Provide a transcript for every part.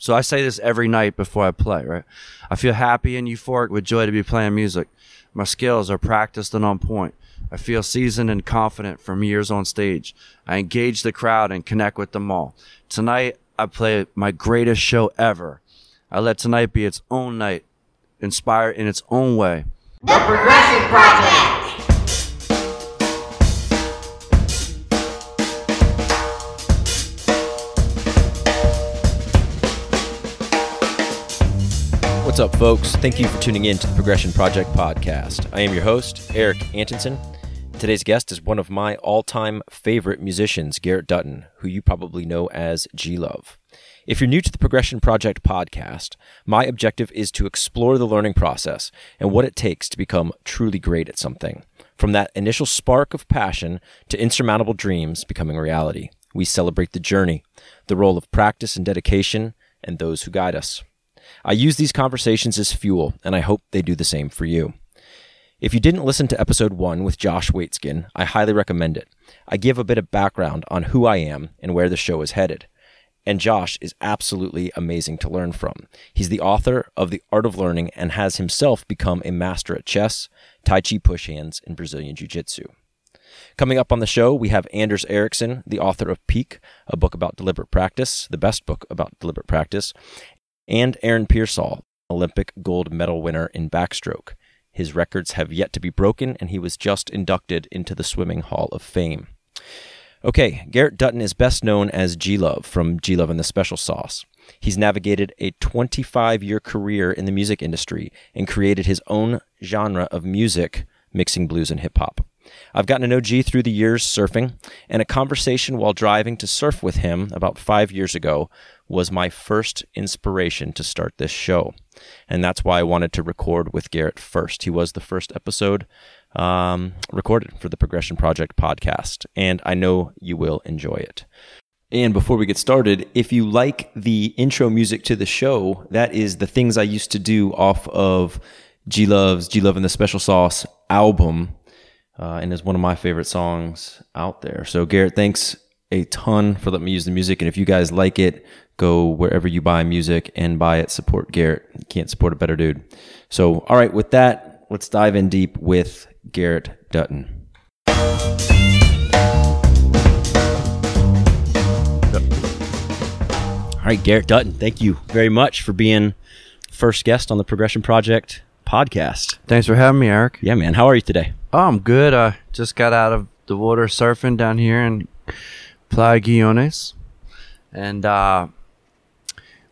So I say this every night before I play, right? I feel happy and euphoric with joy to be playing music. My skills are practiced and on point. I feel seasoned and confident from years on stage. I engage the crowd and connect with them all. Tonight, I play my greatest show ever. I let tonight be its own night, inspired in its own way. The Progression Project! What's up, folks? Thank you for tuning in to the Progression Project podcast. I am your host, Erik Antonson. Today's guest is one of my all time favorite musicians, Garrett Dutton, who you probably know as G Love. If you're new to the Progression Project podcast, my objective is to explore the learning process and what it takes to become truly great at something. From that initial spark of passion to insurmountable dreams becoming reality, we celebrate the journey, the role of practice and dedication, and those who guide us. I use these conversations as fuel, and I hope they do the same for you. If you didn't listen to episode one with Josh Waitzkin, I highly recommend it. I give a bit of background on who I am and where the show is headed. And Josh is absolutely amazing to learn from. He's the author of The Art of Learning and has himself become a master at chess, Tai Chi push hands, and Brazilian Jiu Jitsu. Coming up on the show, we have Anders Ericsson, the author of Peak, a book about deliberate practice, the best book about deliberate practice, and Aaron Peirsol, Olympic gold medal winner in backstroke. His records have yet to be broken, and he was just inducted into the Swimming Hall of Fame. Okay, Garrett Dutton is best known as G Love from G Love and the Special Sauce. He's navigated a 25 year career in the music industry and created his own genre of music, mixing blues and hip hop. I've gotten to know G through the years surfing, and a conversation while driving to surf with him about five years ago was my first inspiration to start this show. And that's why I wanted to record with Garrett first. He was the first episode um, recorded for the Progression Project podcast, and I know you will enjoy it. And before we get started, if you like the intro music to the show, that is the things I used to do off of G Love's G Love and the Special Sauce album uh, and is one of my favorite songs out there. So, Garrett, thanks a ton for letting me use the music. And if you guys like it, go wherever you buy music and buy it. Support Garrett. You can't support a better dude. So, all right, with that, let's dive in deep with Garrett Dutton. All right, Garrett Dutton, thank you very much for being first guest on the Progression Project podcast. Thanks for having me, Erik. Yeah, man. How are you today? Oh, I'm good. I just got out of the water surfing down here in Playa Guiones. And uh,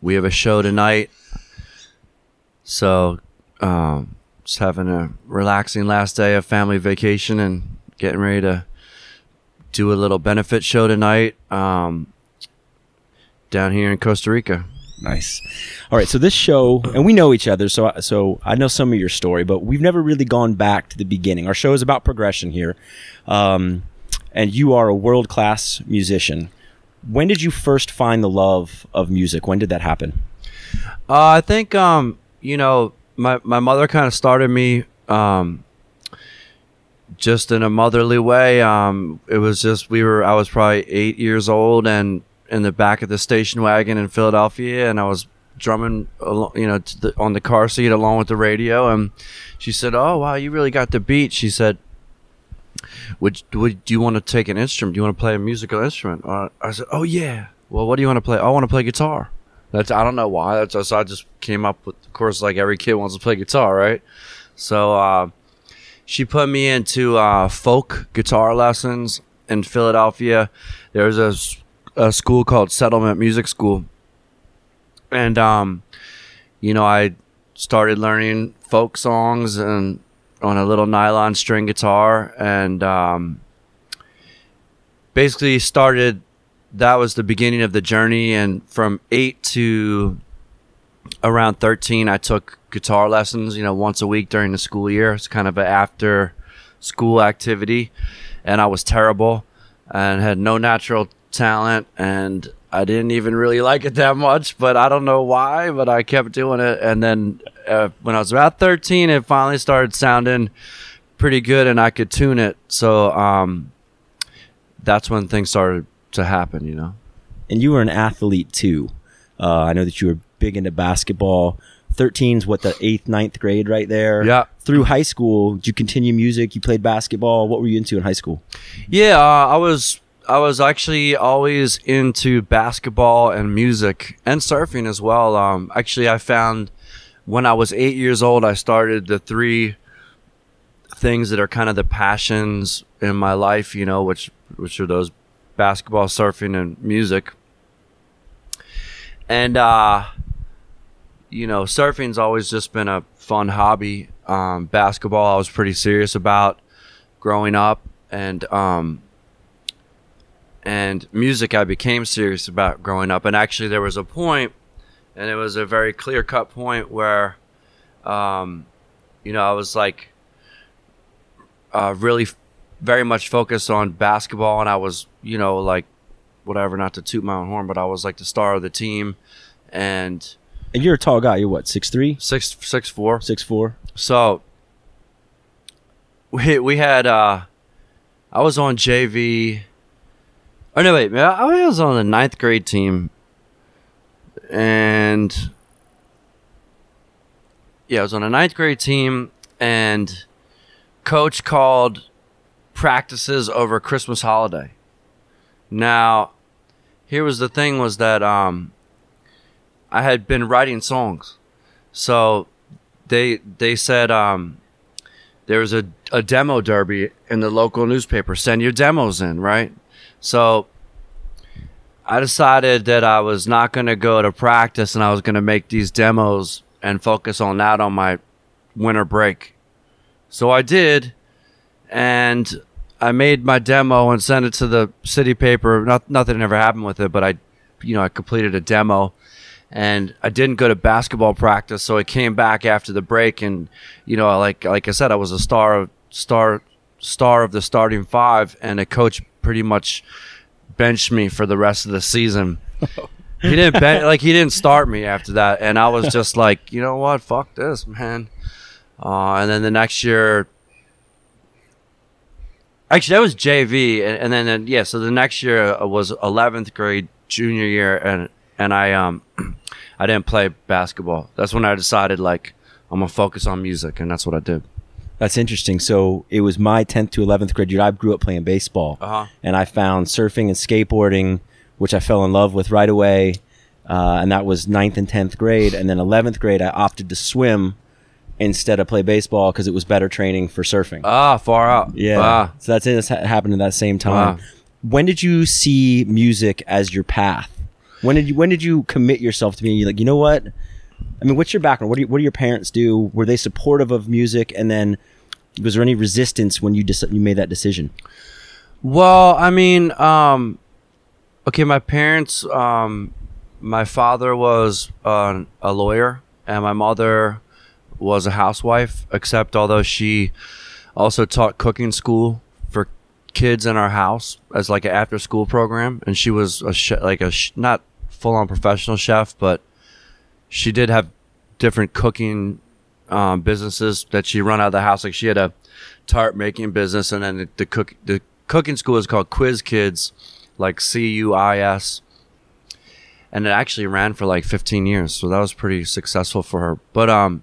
we have a show tonight. So, um, just having a relaxing last day of family vacation and getting ready to do a little benefit show tonight um, down here in Costa Rica. Nice. All right, so this show, and we know each other, so so I know some of your story, but we've never really gone back to the beginning. Our show is about progression here, um, and you are a world class musician. When did you first find the love of music? When did that happen? Uh, I think um, you know my my mother kind of started me um, just in a motherly way. Um, it was just we were I was probably eight years old and in the back of the station wagon in Philadelphia, and I was drumming, you know, the, on the car seat along with the radio. And she said, "Oh wow, you really got the beat." She said, "Would would do you want to take an instrument? Do you want to play a musical instrument?" I said, "Oh yeah." Well, what do you want to play? I want to play guitar. That's I don't know why. That's just, I just came up with. Of course, like every kid wants to play guitar, right? So uh, she put me into uh, folk guitar lessons in Philadelphia. There was a a school called Settlement Music School, and um, you know, I started learning folk songs and on a little nylon string guitar, and um, basically started. That was the beginning of the journey, and from eight to around 13 i took guitar lessons you know once a week during the school year it's kind of an after school activity and i was terrible and had no natural talent and I didn't even really like it that much, but I don't know why, but I kept doing it. And then uh, when I was about 13, it finally started sounding pretty good and I could tune it. So um, that's when things started to happen, you know. And you were an athlete too. Uh, I know that you were big into basketball. 13's what the eighth, ninth grade right there. Yeah. Through high school, did you continue music? You played basketball. What were you into in high school? Yeah, uh, I was I was actually always into basketball and music and surfing as well. Um, actually, I found when I was eight years old, I started the three things that are kind of the passions in my life. You know, which which are those basketball, surfing, and music. And uh, you know, surfing's always just been a fun hobby. Um, basketball, I was pretty serious about growing up, and um, and music, I became serious about growing up. And actually, there was a point, and it was a very clear cut point where, um, you know, I was like, uh, really, f- very much focused on basketball, and I was, you know, like, whatever, not to toot my own horn, but I was like the star of the team, and And you're a tall guy. You're what, six three, six six four. six four? So we we had uh I was on JV. Oh no, wait, I was on the ninth grade team, and yeah, I was on a ninth grade team, and coach called practices over Christmas holiday. Now, here was the thing: was that um, I had been writing songs, so they they said um, there was a, a demo derby in the local newspaper. Send your demos in, right? So I decided that I was not going to go to practice and I was going to make these demos and focus on that on my winter break. So I did, and I made my demo and sent it to the city paper. Not, nothing ever happened with it, but I, you know, I completed a demo and I didn't go to basketball practice, so I came back after the break, and you know, like like I said, I was a star of star star of the starting five, and a coach pretty much benched me for the rest of the season. he didn't ben- like he didn't start me after that, and I was just like, you know what, fuck this, man. Uh, and then the next year, actually that was JV, and, and then, then yeah, so the next year was 11th grade, junior year, and and I um I didn't play basketball. That's when I decided like I'm gonna focus on music, and that's what I did. That's interesting. So it was my 10th to 11th grade year. I grew up playing baseball, Uh-huh. and I found surfing and skateboarding, which I fell in love with right away. Uh, and that was 9th and 10th grade. And then 11th grade, I opted to swim instead of play baseball because it was better training for surfing. Ah, far out. Yeah. Ah. So that's it. That's happened at that same time. Wow. When did you see music as your path? When did you When did you commit yourself to being like, you know what? I mean, what's your background? What do you, What do your parents do? Were they supportive of music? And then, was there any resistance when you dec- you made that decision? Well, I mean, um, okay, my parents, um, my father was uh, a lawyer, and my mother was a housewife. Except although she also taught cooking school for kids in our house as like an after school program, and she was a like a sh- not full on professional chef, but she did have different cooking um, businesses that she run out of the house. Like she had a tart making business, and then the, the cook the cooking school is called Quiz Kids, like C U I S, and it actually ran for like 15 years. So that was pretty successful for her. But um,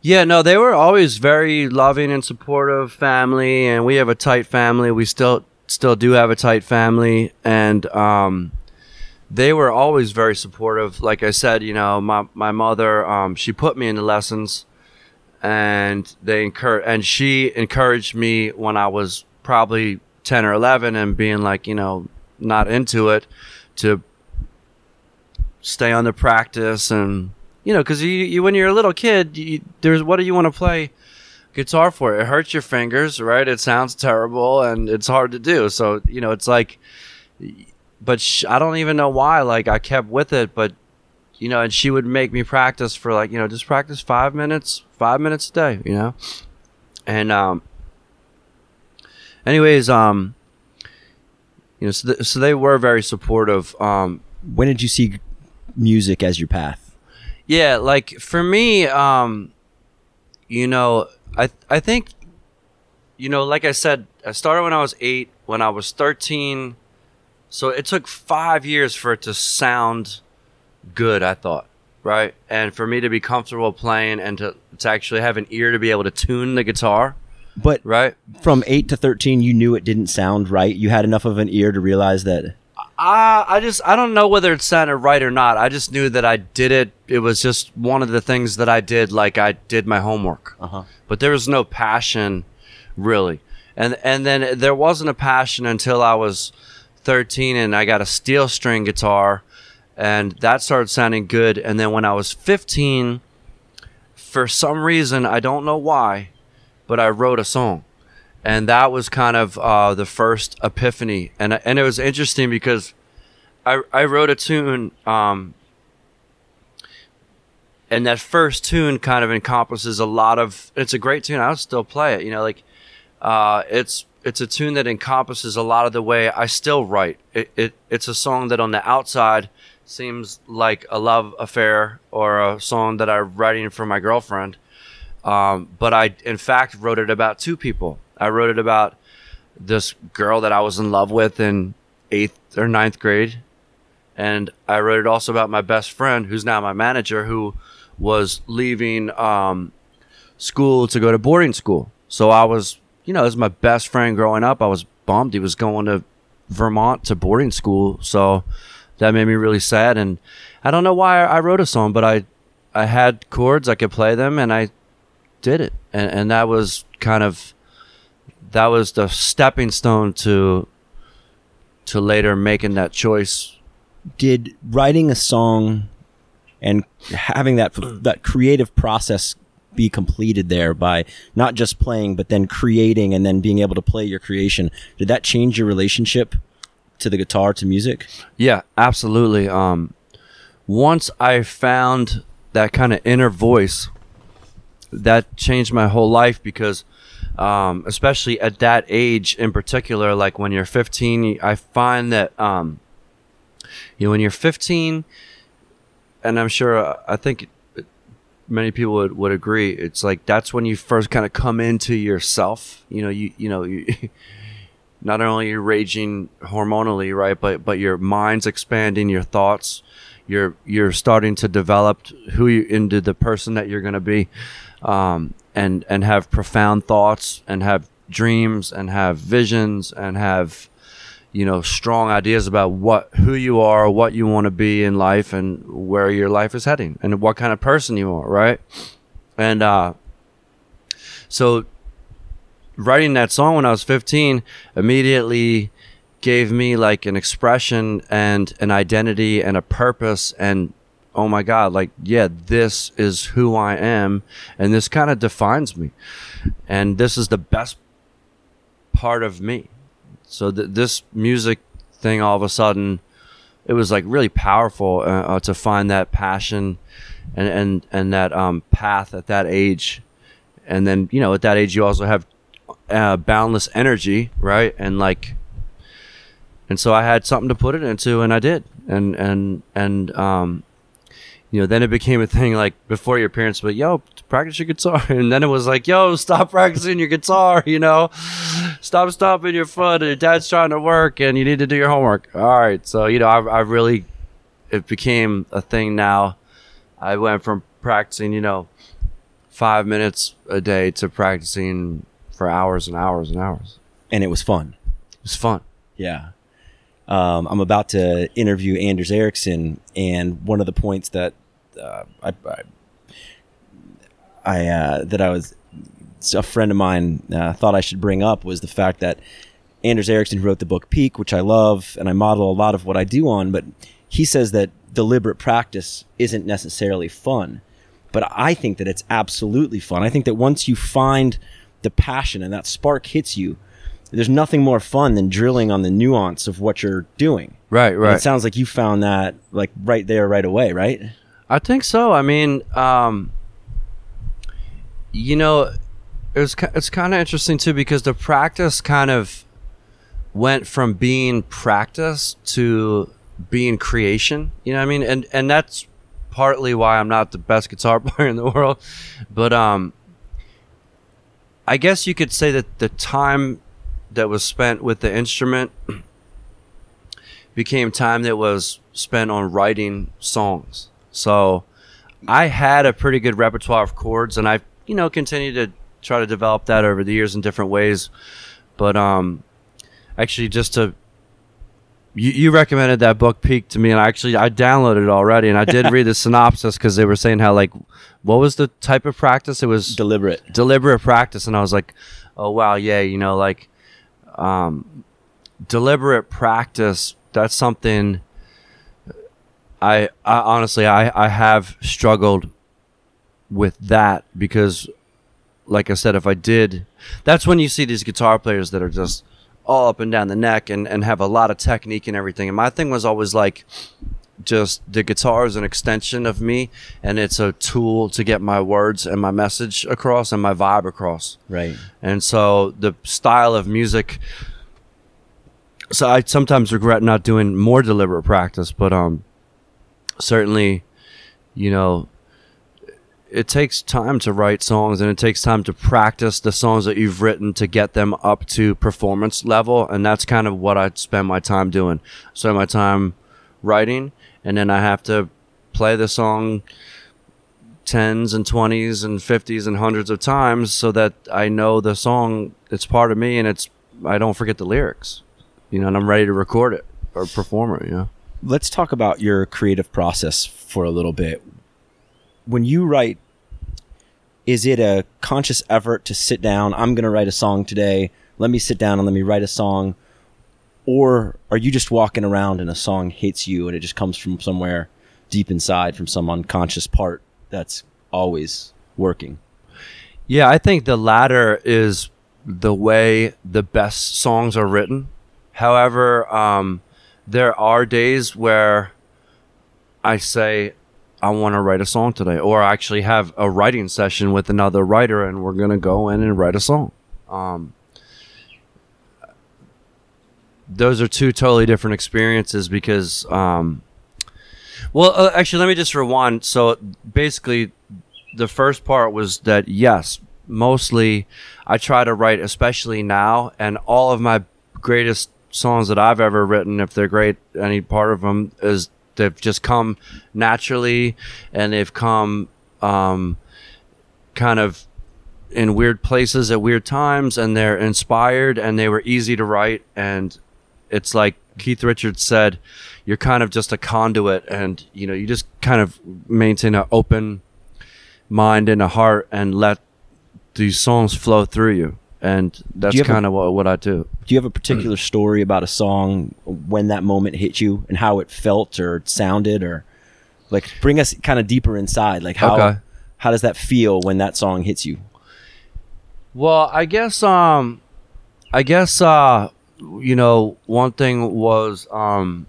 yeah, no, they were always very loving and supportive family, and we have a tight family. We still still do have a tight family, and um, they were always very supportive. Like I said, you know, my my mother, um, she put me into lessons, and they encourage, and she encouraged me when I was probably ten or eleven, and being like, you know, not into it, to stay on the practice, and you know, because you, you when you're a little kid, you, there's what do you want to play? Guitar for it hurts your fingers, right? It sounds terrible and it's hard to do. So you know, it's like but sh- I don't even know why. Like I kept with it, but you know, and she would make me practice for like you know just practice five minutes, five minutes a day, you know, and um. Anyways, um, you know, so, th- so they were very supportive. Um, When did you see music as your path? yeah, like for me, um, you know, I I think, you know, like I said, I started when I was eight. When I was thirteen, So it took five years for it to sound good. I thought, right, and for me to be comfortable playing and to to actually have an ear to be able to tune the guitar, But right. from eight to thirteen, you knew it didn't sound right. You had enough of an ear to realize that. Uh, I just I don't know whether it sounded right or not. I just knew that I did it. It was just one of the things that I did. Like I did my homework, Uh-huh. but there was no passion, really. And and then there wasn't a passion until I was thirteen, and I got a steel string guitar, and that started sounding good. And then when I was fifteen, for some reason I don't know why, but I wrote a song. And that was kind of uh, the first epiphany. And and it was interesting because I I wrote a tune um, and that first tune kind of encompasses a lot of it's a great tune. I would still play it you know like uh, it's it's a tune that encompasses a lot of the way I still write it, it it's a song that on the outside seems like a love affair or a song that I'm writing for my girlfriend um, but I, in fact, wrote it about two people. I wrote it about this girl that I was in love with in eighth or ninth grade. And I wrote it also about my best friend, who's now my manager, who was leaving um, school to go to boarding school. So I was, you know, as my best friend growing up, I was bummed he was going to Vermont to boarding school. So that made me really sad. And I don't know why I wrote a song, but I, I had chords, I could play them, and I did it and and that was kind of that was the stepping stone to to later making that choice Did writing a song and having that that creative process be completed there by not just playing but then creating and then being able to play your creation? Did that change your relationship to the guitar to music? yeah absolutely um once i found that kind of inner voice that changed my whole life because um, especially at that age in particular like when you're 15 i find that um, you know when you're 15 and i'm sure uh, i think many people would, would agree. It's like that's when you first kind of come into yourself. You know you you know you not only you're raging hormonally right but but your mind's expanding your thoughts you're you're starting to develop who you into the person that you're going to be um, and and have profound thoughts and have dreams and have visions and have you know strong ideas about what who you are what you want to be in life and where your life is heading and what kind of person you are right? And uh so writing that song when I was 15 immediately gave me like an expression and an identity and a purpose and oh my god like yeah this is who I am and this kind of defines me. And this is the best part of me so th- this music thing all of a sudden it was like really powerful uh, uh, to find that passion and and and that um, path at that age. And then you know at that age you also have uh, boundless energy right? And like and so i had something to put it into and i did. And and and um you know then it became a thing like before your parents but yo practice your guitar. And then it was like yo stop practicing your guitar you know? Stop stomping your foot your dad's trying to work and you need to do your homework. All right so you know i, I really it became a thing now. I went from practicing you know five minutes a day to practicing for hours and hours and hours. And it was fun. it was fun. Yeah. Um, I'm about to interview Anders Ericsson, and one of the points that uh, I, I, I uh, that I was a friend of mine uh, thought I should bring up was the fact that Anders Ericsson who wrote the book Peak, which I love, and I model a lot of what I do on, but he says that deliberate practice isn't necessarily fun. But I think that it's absolutely fun. I think that once you find the passion and that spark hits you, there's nothing more fun than drilling on the nuance of what you're doing. right And right It sounds like you found that like right there, right away, right? I think so. I mean, um, you know, it was it's kind of interesting too because the practice kind of went from being practice to being creation. You know what I mean? And and that's partly why I'm not the best guitar player in the world, but um, I guess you could say that the time that was spent with the instrument became time that was spent on writing songs. So I had a pretty good repertoire of chords, and I, you know, continued to try to develop that over the years in different ways. But um, actually, just to you, you recommended that book Peak to me, and I actually I downloaded it already, and I did read the synopsis because they were saying how like what was the type of practice? It was Deliberate. deliberate practice and i was like oh wow yeah you know like um deliberate practice that's something i i honestly i i have struggled with that because like i said if i did that's when you see these guitar players that are just all up and down the neck and and have a lot of technique and everything. And my thing was always like just the guitar is an extension of me and it's a tool to get my words and my message across and my vibe across Right. and so the style of music so i sometimes regret not doing more deliberate practice but um certainly you know it takes time to write songs and it takes time to practice the songs that you've written to get them up to performance level and that's kind of what i spend my time doing spend my time writing and then i have to play the song tens and twenties and fifties and hundreds of times so that I know the song it's part of me and it's I don't forget the lyrics. You know, and I'm ready to record it or perform it, you know. Let's talk about your creative process for a little bit. When you write, is it a conscious effort to sit down? I'm going to write a song today. Let me sit down and let me write a song. Or are you just walking around and a song hits you and it just comes from somewhere deep inside, from some unconscious part that's always working? Yeah, I think the latter is the way the best songs are written. However, um, there are days where I say, I want to write a song today, or I actually have a writing session with another writer, and we're going to go in and write a song. Um, those are two totally different experiences because, um, well, uh, actually, let me just rewind. So basically, the first part was that yes, mostly I try to write, especially now, and all of my greatest songs that I've ever written, if they're great, any part of them is they've just come naturally, and they've come um, kind of in weird places at weird times, and they're inspired, and they were easy to write, and it's like Keith Richards said, you're kind of just a conduit, and you know you just kind of maintain an open mind and a heart and let these songs flow through you. And that's you have a- kind of what, what I do. Do you have a particular story about a song when that moment hit you and how it felt or sounded or like bring us kind of deeper inside like how Okay. how does that feel when that song hits you? Well, I guess um I guess uh you know, one thing was um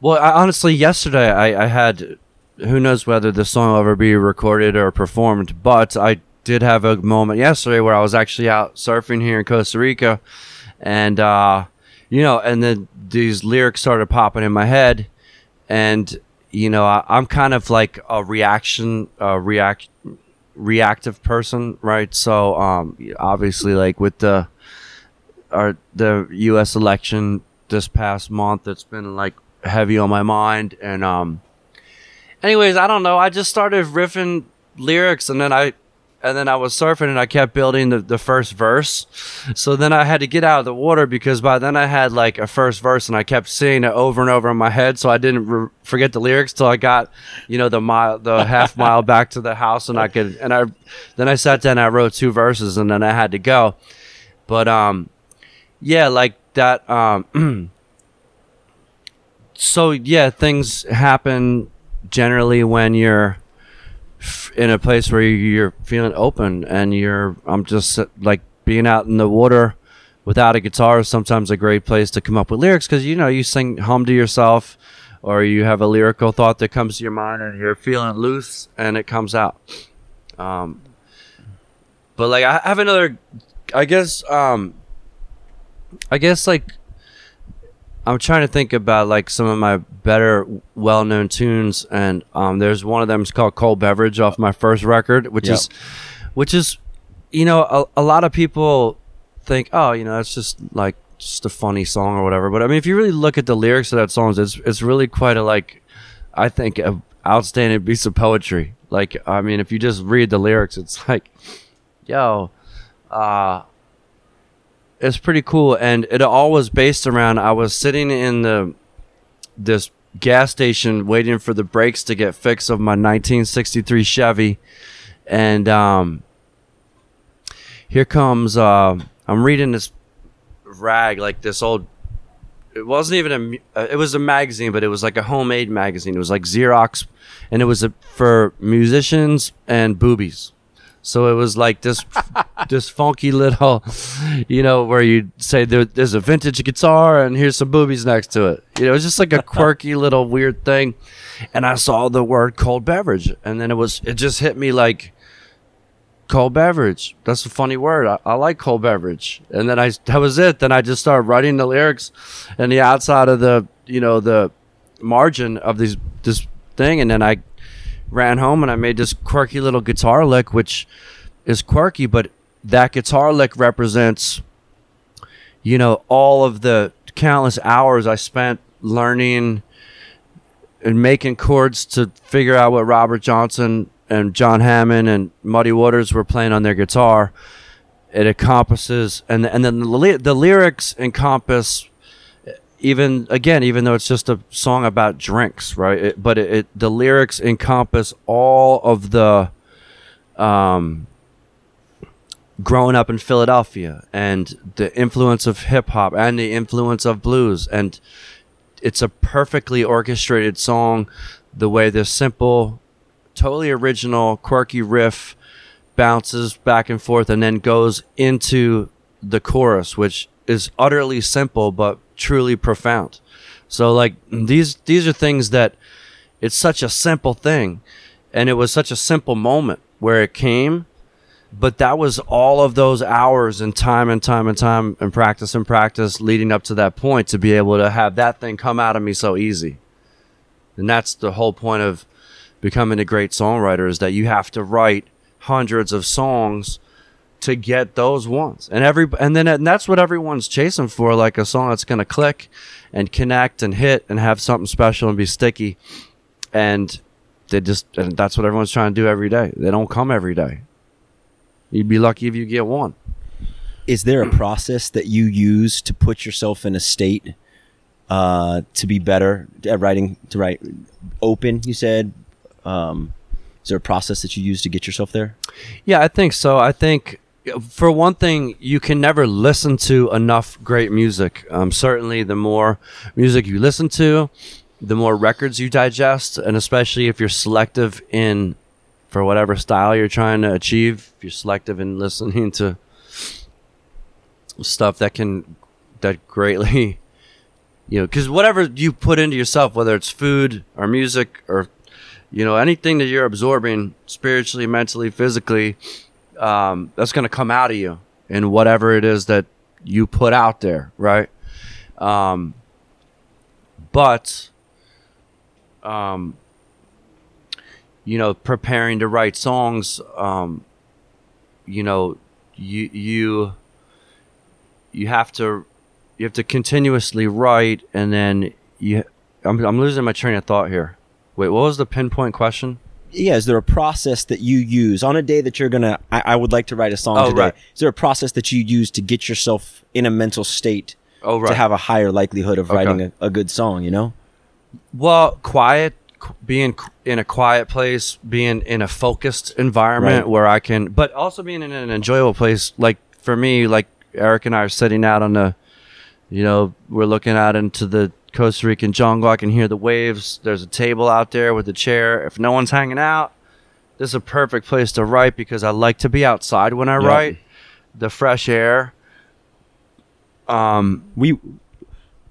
well, I, honestly yesterday I I had who knows whether the song will ever be recorded or performed, but I did have a moment yesterday where I was actually out surfing here in Costa Rica and uh you know, and then these lyrics started popping in my head and you know, I, I'm kind of like a reaction uh react reactive person, right? So um obviously like with the our the US election this past month it's been like heavy on my mind and um anyways, I don't know, I just started riffing lyrics and then I and then I was surfing and I kept building the, the first verse. So then I had to get out of the water because by then I had like a first verse and I kept seeing it over and over in my head. So I didn't re- forget the lyrics till I got, you know, the mile, the half mile back to the house and I could, and I, then I sat down and I wrote two verses and then I had to go. But, um, yeah, like that, um, so yeah, things happen generally when you're, f- in a place where you're feeling open and you're i'm just uh, like being out in the water without a guitar is sometimes a great place to come up with lyrics because you know you sing hum to yourself or you have a lyrical thought that comes to your mind and you're feeling loose and it comes out. Um but like i have another i guess um i guess like I'm trying to think about like some of my better well-known tunes, and um, there's one of them is called "Cold Beverage" off my first record, which Yep. is, which is, you know, a, a lot of people think, oh, you know, it's just like just a funny song or whatever. But I mean, if you really look at the lyrics of that song, it's it's really quite a like, I think, a outstanding piece of poetry. Like, I mean, if you just read the lyrics, it's like, yo, uh, it's pretty cool, and it all was based around. I was sitting in the this gas station waiting for the brakes to get fixed of my 1963 Chevy, and um, here comes. Uh, I'm reading this rag, like this old. It wasn't even a. uh, It was a magazine, but it was like a homemade magazine. It was like Xerox, and it was a, for musicians and boobies. So it was like this, this funky little, you know, where you say there, there's a vintage guitar and here's some boobies next to it. You know, it was just like a quirky little weird thing. And I saw the word cold beverage, and then it was, it just hit me like, cold beverage. That's a funny word. I, I like cold beverage. And then I that was it. Then I just started writing the lyrics and the outside of the you know the margin of these this thing, and then I ran home and I made this quirky little guitar lick, which is quirky, but that guitar lick represents you know all of the countless hours I spent learning and making chords to figure out what Robert Johnson and John Hammond and Muddy Waters were playing on their guitar. It encompasses, and and then the, the lyrics encompass even again, even though it's just a song about drinks, right? It, but it, it the lyrics encompass all of the um growing up in Philadelphia and the influence of hip hop and the influence of blues and it's a perfectly orchestrated song the way this simple totally original quirky riff bounces back and forth and then goes into the chorus which is utterly simple but truly profound. So like these these are things that it's such a simple thing and it was such a simple moment where it came but that was all of those hours and time and time and time and practice and practice leading up to that point to be able to have that thing come out of me so easy. And that's the whole point of becoming a great songwriter is that you have to write hundreds of songs to get those ones. And every and then and that's what everyone's chasing for like a song that's going to click and connect and hit and have something special and be sticky. And they just and that's what everyone's trying to do every day. They don't come every day. You'd be lucky if you get one. Is there a process that you use to put yourself in a state uh, to be better at writing to write open you said? Um, is there a process that you use to get yourself there? Yeah, I think so. I think for one thing, you can never listen to enough great music. Um, certainly, the more music you listen to, the more records you digest, and especially if you're selective in for whatever style you're trying to achieve, if you're selective in listening to stuff that can that greatly you know because whatever you put into yourself whether it's food or music or you know anything that you're absorbing spiritually mentally physically um, that's going to come out of you in whatever it is that you put out there right? Um, but um, you know preparing to write songs um, you know you you you have to you have to continuously write and then you I'm, I'm losing my train of thought here. Wait what was the pinpoint question yeah, is there a process that you use on a day that you're gonna? I, I would like to write a song Oh, today. right. Is there a process that you use to get yourself in a mental state oh right to have a higher likelihood of Okay. writing a, a good song? You know, Well, quiet, being in a quiet place, being in a focused environment Right. where I can, but also being in an enjoyable place. Like for me, like Erik and I are sitting out on the, you know, we're looking out into the Costa Rican jungle. I can hear the waves. There's a table out there with a chair. If no one's hanging out, this is a perfect place to write because I like to be outside when I Yeah. write. The fresh air. Um, we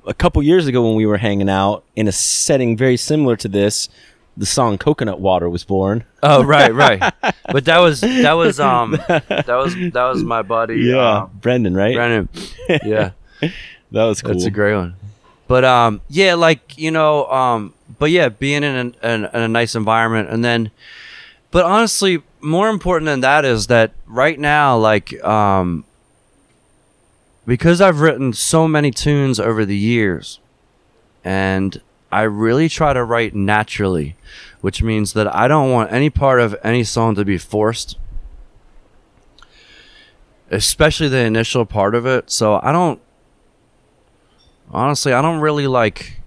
a couple years ago when we were hanging out in a setting very similar to this, the song "Coconut Water" was born. Oh right, right. but that was that was um that was that was my buddy. um, Brendan, right? Brendan. Yeah, That was cool. that's a great one. But um, yeah, like you know, um, but yeah, being in, an, in, a nice environment, and then, but honestly, more important than that is that right now, like um, because I've written so many tunes over the years, and I really try to write naturally, which means that I don't want any part of any song to be forced, especially the initial part of it. So I don't, honestly, I don't really like.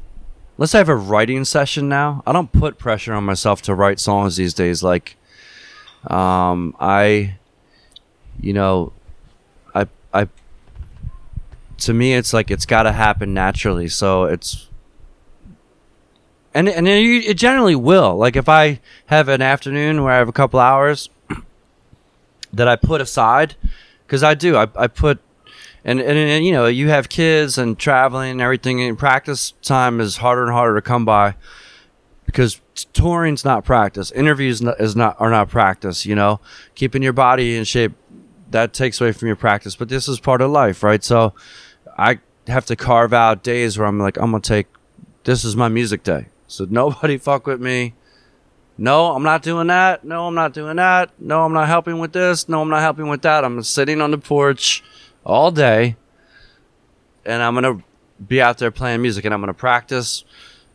Let's have a writing session now. I don't put pressure on myself to write songs these days. Like, um, I, you know, I, I, to me, it's like it's got to happen naturally. So it's and and it generally will. Like if I have an afternoon where I have a couple hours that I put aside, because I do, I, I put, and, and and you know, you have kids and traveling and everything, and practice time is harder and harder to come by because touring's not practice, interviews is not are not practice. You know, keeping your body in shape that takes away from your practice, but this is part of life, right? So I have to carve out days where I'm like, I'm gonna take this is my music day so nobody fuck with me. No, I'm not doing that. No, I'm not doing that. No, I'm not helping with this. No, I'm not helping with that. I'm sitting on the porch all day and I'm to be out there playing music and I'm to practice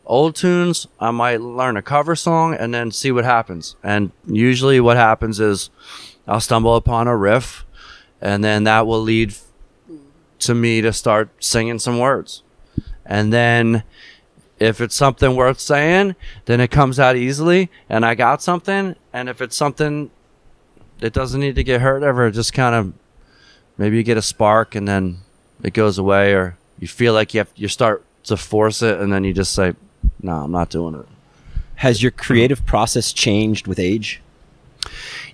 old tunes. I might learn a cover song and then see what happens. And usually what happens is I'll stumble upon a riff and then that will lead to me to start singing some words. And then if it's something worth saying, then it comes out easily and I got something. And if it's something that doesn't need to get heard ever, just kind of maybe you get a spark and then it goes away or you feel like you have you start to force it and then you just say, No, I'm not doing it. Has your creative process changed with age?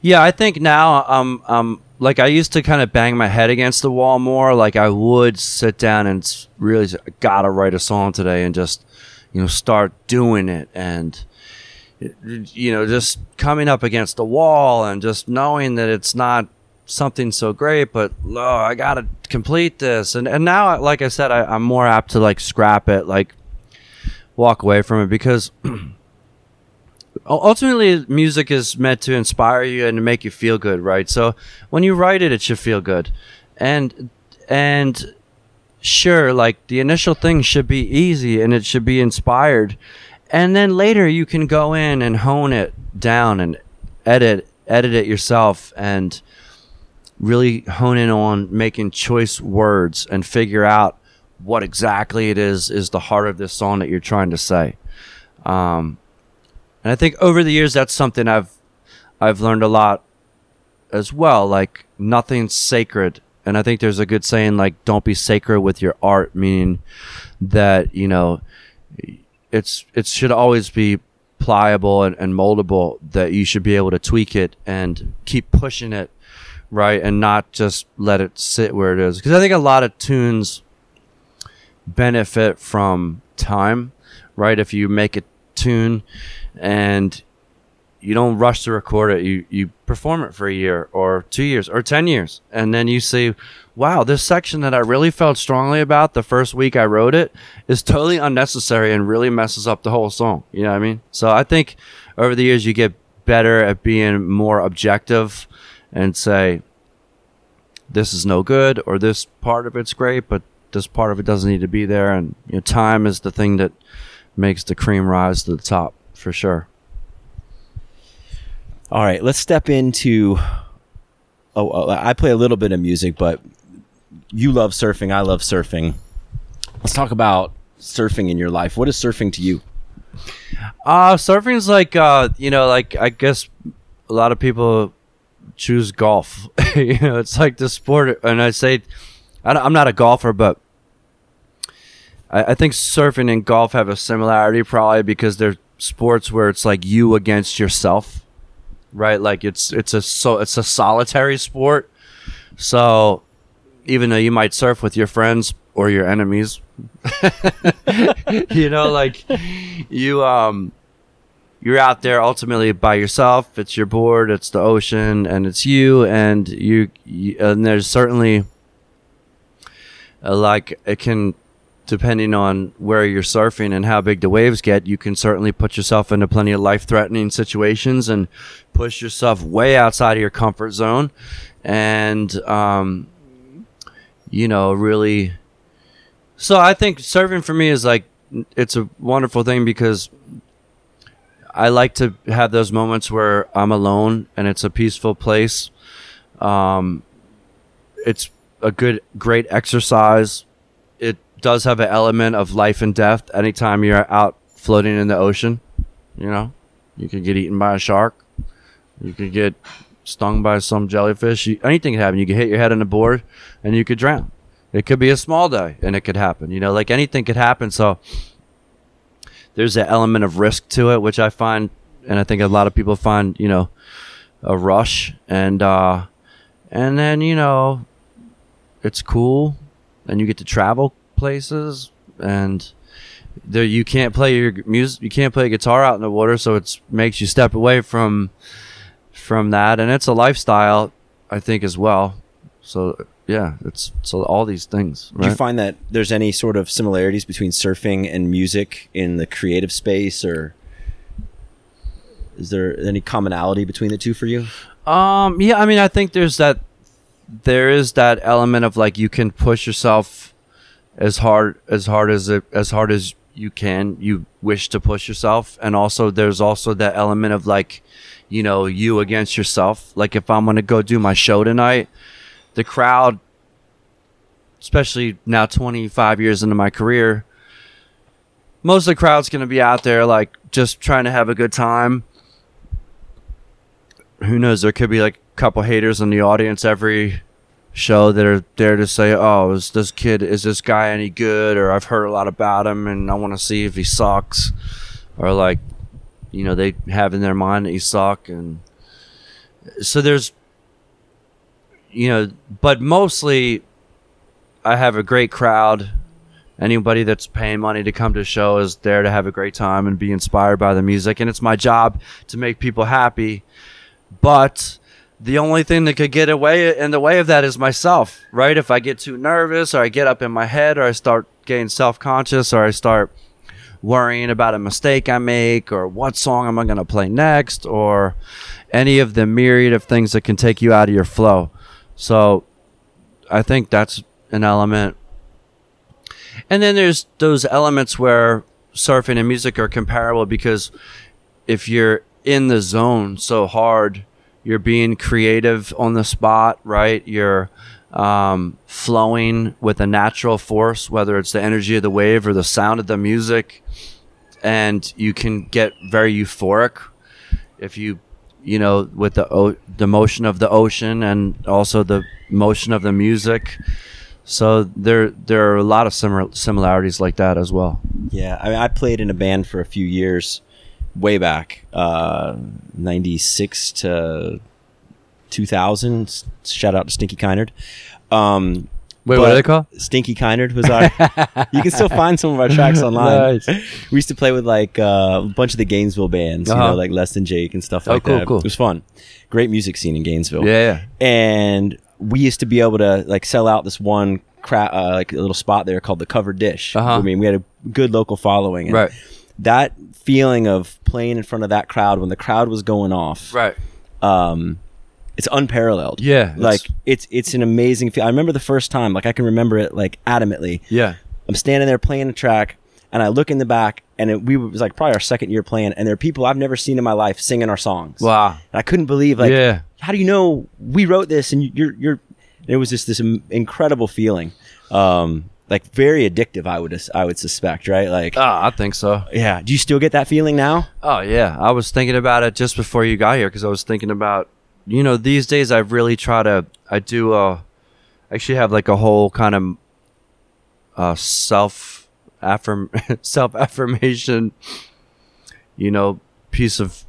Yeah, I think now um um like I used to kind of bang my head against the wall more. Like I would sit down and really gotta write a song today and just you know start doing it and you know just coming up against the wall and just knowing that it's not something so great but oh, i gotta complete this. And and now like i said I, i'm more apt to like scrap it like walk away from it because ultimately music is meant to inspire you and to make you feel good right? So when you write it it should feel good. And and sure, like the initial thing should be easy and it should be inspired. And then later you can go in and hone it down and edit edit it yourself and really hone in on making choice words and figure out what exactly it is is the heart of this song that you're trying to say. Um, and I think over the years that's something I've I've learned a lot as well. Like nothing's sacred and I think there's a good saying like don't be sacred with your art, meaning that you know it's it should always be pliable and, and moldable. That you should be able to tweak it and keep pushing it, right, and not just let it sit where it is. Because I think a lot of tunes benefit from time, right? If you make a tune and you don't rush to record it. You you perform it for a year or two years or ten years, and then you see, wow, this section that I really felt strongly about the first week I wrote it is totally unnecessary and really messes up the whole song. You know what I mean? So I think over the years you get better at being more objective and say, this is no good or this part of it's great, but this part of it doesn't need to be there. And you know, time is the thing that makes the cream rise to the top for sure. All right, let's step into. Oh, oh, I play a little bit of music, but you love surfing. I love surfing. Let's talk about surfing in your life. What is surfing to you? Uh, surfing's like, uh, you know, like I guess a lot of people choose golf. you know, it's like the sport, and I say, I'm not a golfer, but I, I think surfing and golf have a similarity, probably because they're sports where it's like you against yourself right? Like it's it's a so it's a solitary sport. So even though you might surf with your friends or your enemies, you know, like you um you're out there ultimately by yourself. It's your board, it's the ocean, and it's you. And you, you and there's certainly uh, like it can depending on where you're surfing and how big the waves get, you can certainly put yourself into plenty of life threatening situations and push yourself way outside of your comfort zone. And, um, you know, really. So I think surfing for me is like it's a wonderful thing because I like to have those moments where I'm alone and it's a peaceful place. Um, it's a good, great exercise. It does have an element of life and death anytime you're out floating in the ocean. You know, you could get eaten by a shark. You could get stung by some jellyfish. You, anything could happen. You could hit your head on the board and you could drown. It could be a small day and it could happen. You know, like anything could happen. So there's an element of risk to it, which I find, and I think a lot of people find, you know, a rush. And, uh, and then, you know, it's cool. And you get to travel places and there you can't play your music you can't play guitar out in the water so it makes you step away from from that. And it's a lifestyle i think as well. So yeah it's so all these things Do you find that there's any sort of similarities between surfing and music in the creative space, or is there any commonality between the two for you? Um, yeah, I mean, I think there's that, there is that element of like you can push yourself as hard as hard as it, as hard as you can. You wish to push yourself, and also there's also that element of like, you know, you against yourself. Like if I'm gonna go do my show tonight, the crowd, especially now 25 years into my career, most of the crowd's gonna be out there like just trying to have a good time who knows? There could be like a couple haters in the audience every show that are there to say, "Oh, is this kid? Is this guy any good?" Or I've heard a lot about him, and I want to see if he sucks. Or like, you know, they have in their mind that he suck, and so there's, you know, but mostly, I have a great crowd. Anybody that's paying money to come to a show is there to have a great time and be inspired by the music, and it's my job to make people happy. But the only thing that could get away in the way of that is myself right? If i get too nervous or i get up in my head or i start getting self-conscious or i start worrying about a mistake i make or what song am i going to play next or any of the myriad of things that can take you out of your flow so i think that's an element and then there's those elements where surfing and music are comparable because if you're in the zone so hard, you're being creative on the spot, right? You're um, flowing with a natural force, whether it's the energy of the wave or the sound of the music, and you can get very euphoric if you, you know, with the o- the motion of the ocean and also the motion of the music. So there there are a lot of similar similarities like that as well. Yeah, I mean, I played in a band for a few years, way back, uh, '96 to 2000. Shout out to Stinky Kynard. Um, Wait, what are they called? Stinky Kynard was our. you can still find some of our tracks online. Nice. We used to play with like uh, a bunch of the Gainesville bands, you Uh-huh. know, like Less Than Jake and stuff Oh, like cool, that. cool. It was fun. Great music scene in Gainesville Yeah. and we used to be able to like sell out this one cra- uh, like a little spot there called the covered dish Uh-huh. i mean we had a good local following and Right. that feeling of playing in front of that crowd when the crowd was going off Right. um it's unparalleled. Yeah, it's- like it's it's an amazing feel. I remember the first time like i can remember it like adamantly. Yeah. i'm standing there playing a track and i look in the back and it, we it was like probably our second year playing and there are people i've never seen in my life singing our songs. Wow. and I couldn't believe like Yeah. how do you know we wrote this and you're you're it was just this incredible feeling. Um like very addictive i would I would suspect right? Like Ah, I think so. yeah. Do you still get that feeling now? Oh yeah, I was thinking about it just before you got here because I was thinking about, you know, these days I really try to. I do. Uh, actually have like a whole kind of uh, self affirm self affirmation. You know, piece of.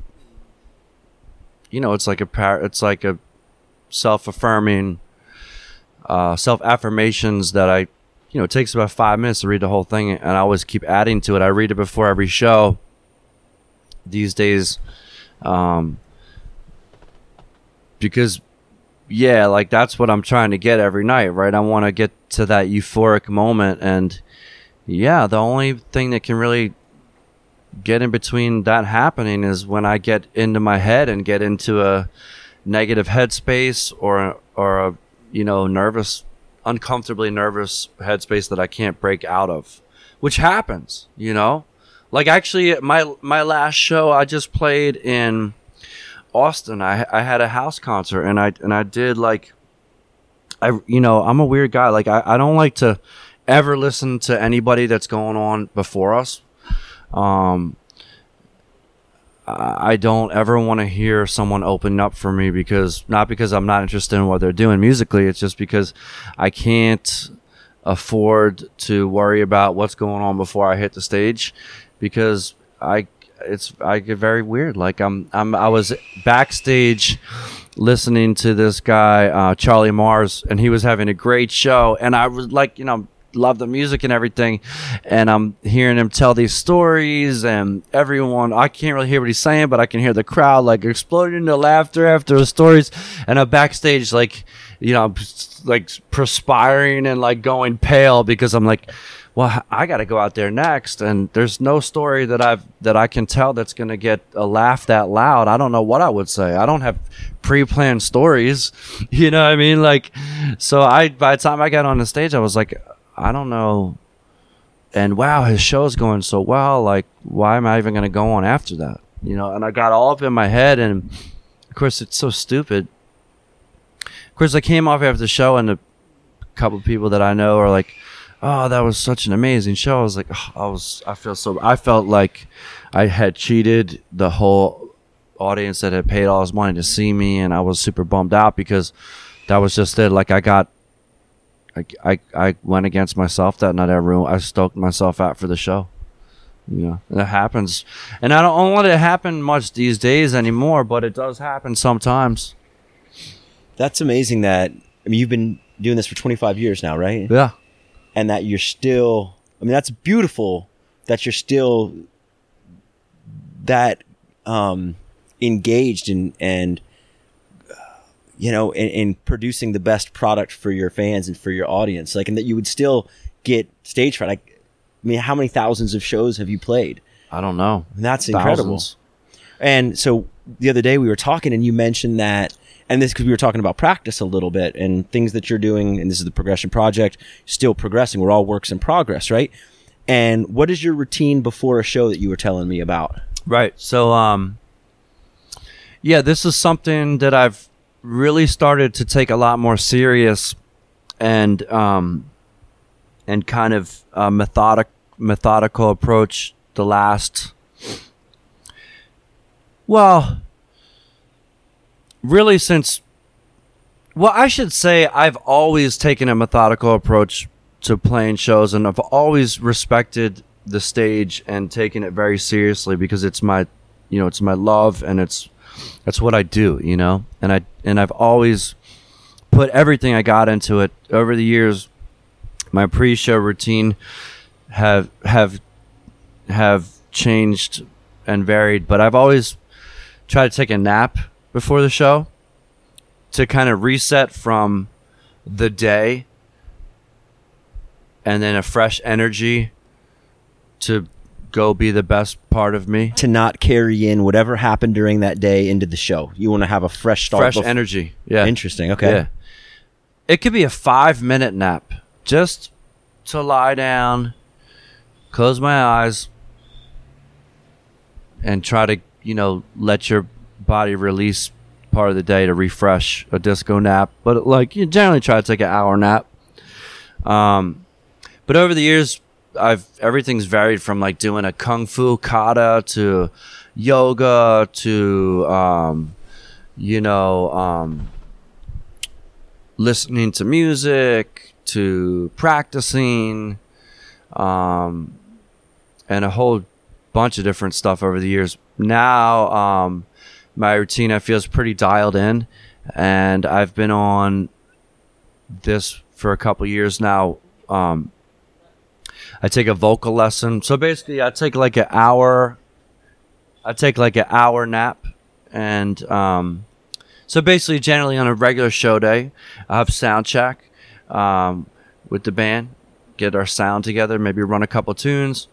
You know, it's like a par- It's like a self affirming. Uh, self affirmations that I, you know, it takes about five minutes to read the whole thing, and I always keep adding to it. I read it before every show these days um because yeah like that's what i'm trying to get every night right i want to get to that euphoric moment and yeah the only thing that can really get in between that happening is when i get into my head and get into a negative headspace or or a you know nervous uncomfortably nervous headspace that I can't break out of, which happens, you know. Like actually, my my last show I just played in Austin. I I had a house concert and I and I did like I you know I'm a weird guy. Like I I don't like to ever listen to anybody that's going on before us. Um, I don't ever want to hear someone open up for me because not because I'm not interested in what they're doing musically. It's just because I can't afford to worry about what's going on before I hit the stage because I it's I get very weird. Like I'm I'm I was backstage listening to this guy uh, Charlie Mars and he was having a great show and I was like you know love the music and everything. And I'm hearing him tell these stories, and everyone, I can't really hear what he's saying, but I can hear the crowd like exploding into laughter after the stories. And I'm backstage, like, you know, like perspiring and like going pale because I'm like, well, I got to go out there next, and there's no story that I've that I can tell that's going to get a laugh that loud. I don't know what I would say. I don't have pre-planned stories, you know what I mean? Like, so I by the time I got on the stage, I was like, I don't know. And wow, his show's going so well. Like, why am I even going to go on after that? You know, and I got all up in my head, and of course, it's so stupid. Of course, I came off after the show, and a couple people that I know are like, "Oh, that was such an amazing show." I was like, oh, "I was, I feel so." I felt like I had cheated the whole audience that had paid all his money to see me, and I was super bummed out because that was just it. Like, I got I, I, I went against myself that night. I ruined, I stoked myself out for the show. You know, that happens. And I don't want it to happen much these days anymore, but it does happen sometimes. That's amazing that, I mean, you've been doing this for 25 years now, right? Yeah. And that you're still, I mean, that's beautiful that you're still that um, engaged and, and, you know, in, in, producing the best product for your fans and for your audience. Like, and that you would still get stage fright. Like, I mean, how many thousands of shows have you played? I don't know. And that's incredible. And so the other day we were talking, and you mentioned that, and this because we were talking about practice a little bit and things that you're doing, and this is the progression project, still progressing. We're all works in progress, right? And what is your routine before a show that you were telling me about? Right. So, um, yeah, this is something that I've really started to take a lot more serious and um, and kind of a methodic methodical approach the last well really since well I should say I've always taken a methodical approach to playing shows and I've always respected the stage and taken it very seriously because it's my you know it's my love and it's that's what I do, you know. And I and I've always put everything I got into it over the years. My pre-show routine have have have changed and varied, but I've always tried to take a nap before the show to kind of reset from the day and then a fresh energy to go be the best part of me. To not carry in whatever happened during that day into the show. You want to have a fresh start. Fresh energy. Yeah. Interesting. Okay. Yeah. It could be a five minute nap. Just to lie down, close my eyes, and try to, you know, let your body release part of the day to refresh a disco nap. But like you generally try to take an hour nap. Um, but over the years, I've everything's varied from like doing a kung fu kata to yoga to um, you know um, listening to music to practicing um, and a whole bunch of different stuff over the years. Now um, my routine I feel is pretty dialed in, and I've been on this for a couple years now. Um, I take a vocal lesson. So basically, I take like an hour. I take like an hour nap, and um, so basically, generally on a regular show day, I have sound check um, with the band, get our sound together, maybe run a couple tunes,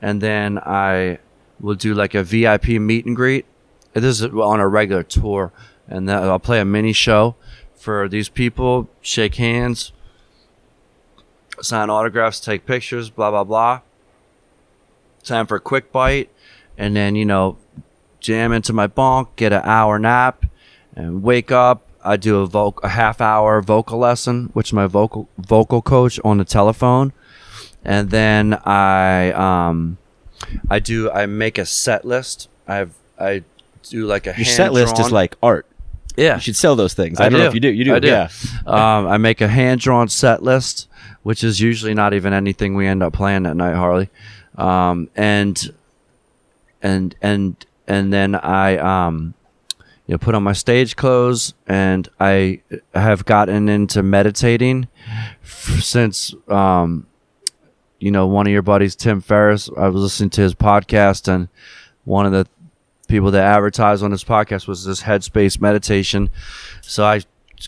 and then I will do like a VIP meet and greet. This is on a regular tour, and then I'll play a mini show for these people, shake hands, sign autographs, take pictures, blah blah blah. Time for a quick bite, and then you know, jam into my bunk, get an hour nap, and wake up. I do a voc- a half hour vocal lesson, which my vocal vocal coach on the telephone, and then I um, I do I make a set list. I've I do like a Your set list is like art. yeah You should sell those things. I, don't know if you do. You do. I do. Yeah. um, I make a hand drawn set list, which is usually not even anything we end up playing that night, Harley. Um, and and and and then I um, you know put on my stage clothes, and I have gotten into meditating f- since um, you know one of your buddies, Tim Ferriss. I was listening to his podcast, and one of the people that advertised on this podcast was this headspace meditation. So i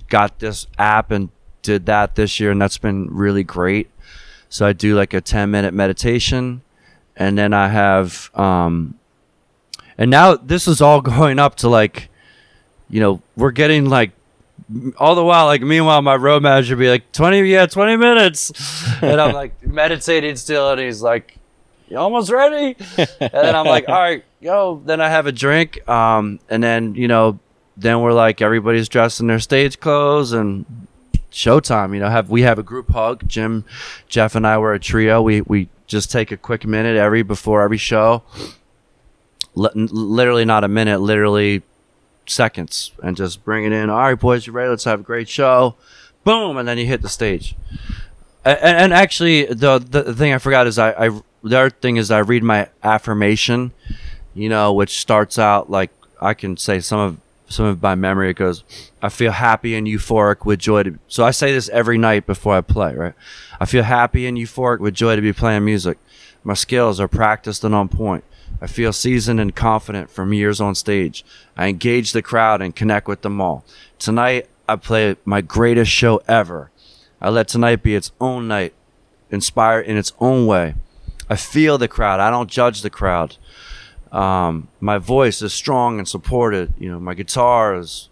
got this app and did that this year and that's been really great. So i do like a 10 minute meditation and then i have um and now this is all going up to like you know we're getting like all the while like meanwhile my road manager be like 20 yeah 20 minutes. And i'm like meditating still and he's like you almost ready? And then i'm like all right yo then i have a drink um and then you know then we're like everybody's dressed in their stage clothes and showtime you know have we have a group hug. Jim jeff and i were a trio. We we just take a quick minute every before every show. Li- literally not a minute literally seconds and just bring it in. All right boys you ready? Let's have a great show. Boom and then you hit the stage. And, and actually the the thing i forgot is I, I the other thing is i read my affirmation you know which starts out like i can say some of some of by memory it goes i feel happy and euphoric with joy to so i say this every night before i play right i feel happy and euphoric with joy to be playing music my skills are practiced and on point i feel seasoned and confident from years on stage i engage the crowd and connect with them all tonight i play my greatest show ever I let tonight be its own night, inspire in its own way. I feel the crowd. I don't judge the crowd. Um, my voice is strong and supported. You know, my guitar is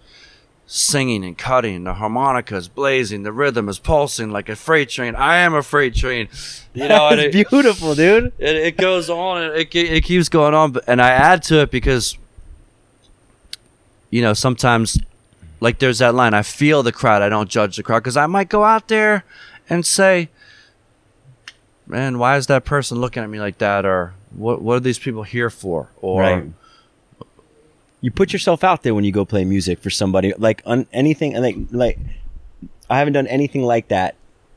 singing and cutting. The harmonica is blazing. The rhythm is pulsing like a freight train. I am a freight train. You know, and That's it, beautiful, dude. it, it goes on and it, it keeps going on and i add to it because you know sometimes like there's that line i feel the crowd i don't judge the crowd because i might go out there and say man why is that person looking at me like that or what, what are these people here for or Right. You put yourself out there when you go play music for somebody. Like on anything, like like I haven't done anything like that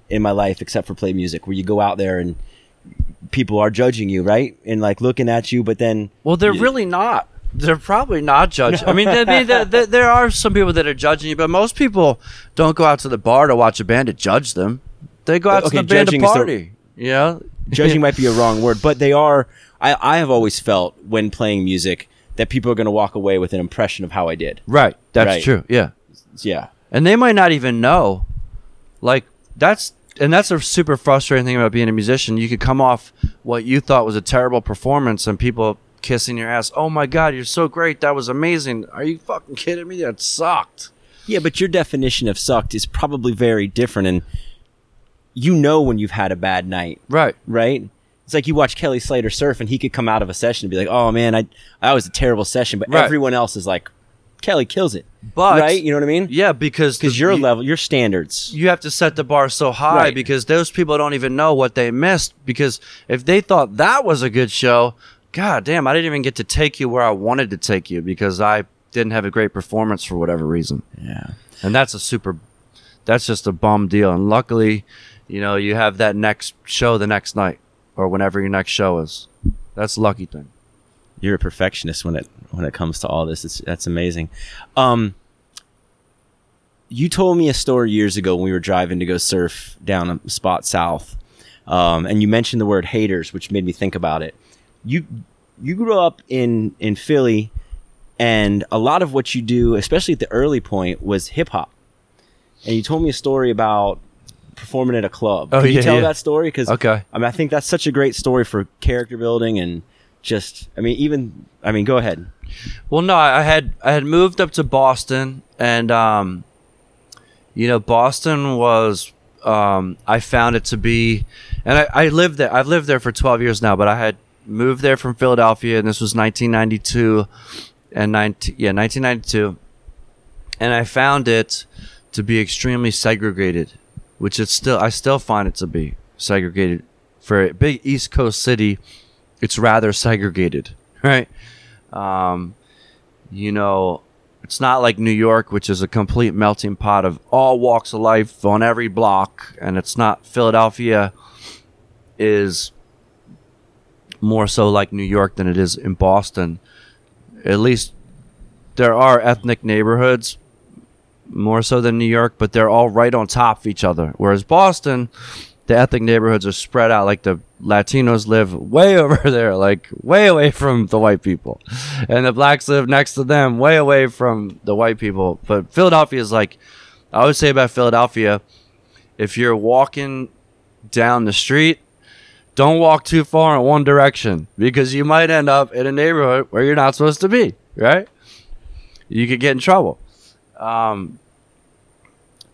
in my life except for play music, where you go out there and people are judging you, right, and like looking at you, but then well they're Yeah. really not they're probably not judging. I mean, I mean there, there, there are some people that are judging you, but most people don't go out to the bar to watch a band to judge them. They go out Okay, to the band to judging is the- party. Yeah, judging might be a wrong word, but they are. I I have always felt when playing music that people are going to walk away with an impression of how I did. Right. That's Right. true. Yeah. Yeah. And they might not even know. Like that's and that's a super frustrating thing about being a musician. You could come off what you thought was a terrible performance and people kissing your ass. Oh my god, you're so great. That was amazing. Are you fucking kidding me? That sucked. Yeah, but your definition of sucked is probably very different, and you know when you've had a bad night, Right. right? It's like you watch Kelly Slater surf, and he could come out of a session and be like, "Oh man, I that was a terrible session," but Right. everyone else is like, "Kelly kills it," But right? You know what I mean? Yeah, because Because your you, level, your standards. you have to set the bar so high Right. because those people don't even know what they missed because if they thought that was a good show, god damn, I didn't even get to take you where I wanted to take you because I didn't have a great performance for whatever reason. Yeah. And that's a super that's just a bum deal. And luckily, you know, you have that next show the next night or whenever your next show is. That's lucky thing. You're a perfectionist when it when it comes to all this. It's, that's amazing. Um, you told me a story years ago when we were driving to go surf down a spot south, um, and you mentioned the word haters, which made me think about it. You you grew up in in Philly, and a lot of what you do, especially at the early point, was hip hop. And you told me a story about performing at a club. Oh, Can you tell yeah. that story? Because Okay. I mean, I think that's such a great story for character building and just. I mean, even. I mean, go ahead. Well, no, I had I had moved up to Boston, and um, you know, Boston was um, I found it to be, and I, I lived there. I've lived there for 12 years now, but I had moved there from Philadelphia, and this was 1992, and 19, yeah, 1992, and I found it to be extremely segregated, which it's still I still find it to be segregated for a big East Coast city. It's rather segregated, right? Um, you know, it's not like New York, which is a complete melting pot of all walks of life on every block, and it's not Philadelphia is more so like New York than it is in Boston. At least there are ethnic neighborhoods more so than New York, but they're all right on top of each other. Whereas Boston, the ethnic neighborhoods are spread out. Like the Latinos live way over there, like way away from the white people, and the blacks live next to them, way away from the white people. But Philadelphia is like, I would say about Philadelphia, if you're walking down the street, don't walk too far in one direction because you might end up in a neighborhood where you're not supposed to be. Right? You could get in trouble. Um,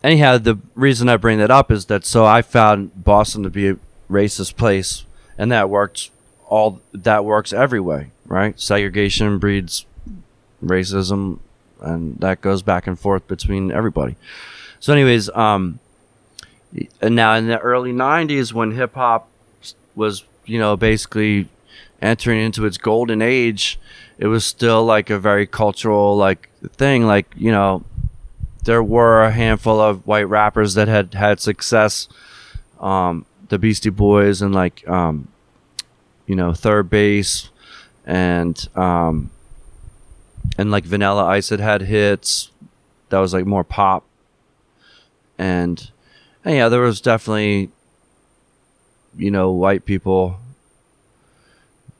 anyhow, the reason I bring that up is that so I found Boston to be a racist place, and that works all that works every way, right? Segregation breeds racism, and that goes back and forth between everybody. So, anyways, um, and now in the early '90s, when hip hop was, you know, basically entering into its golden age, it was still like a very cultural like thing, like you know there were a handful of white rappers that had had success. Um, the Beastie Boys and like, um, you know, 3rd Bass and um, and like Vanilla Ice had had hits that was like more pop. And, and yeah, there was definitely, you know, white people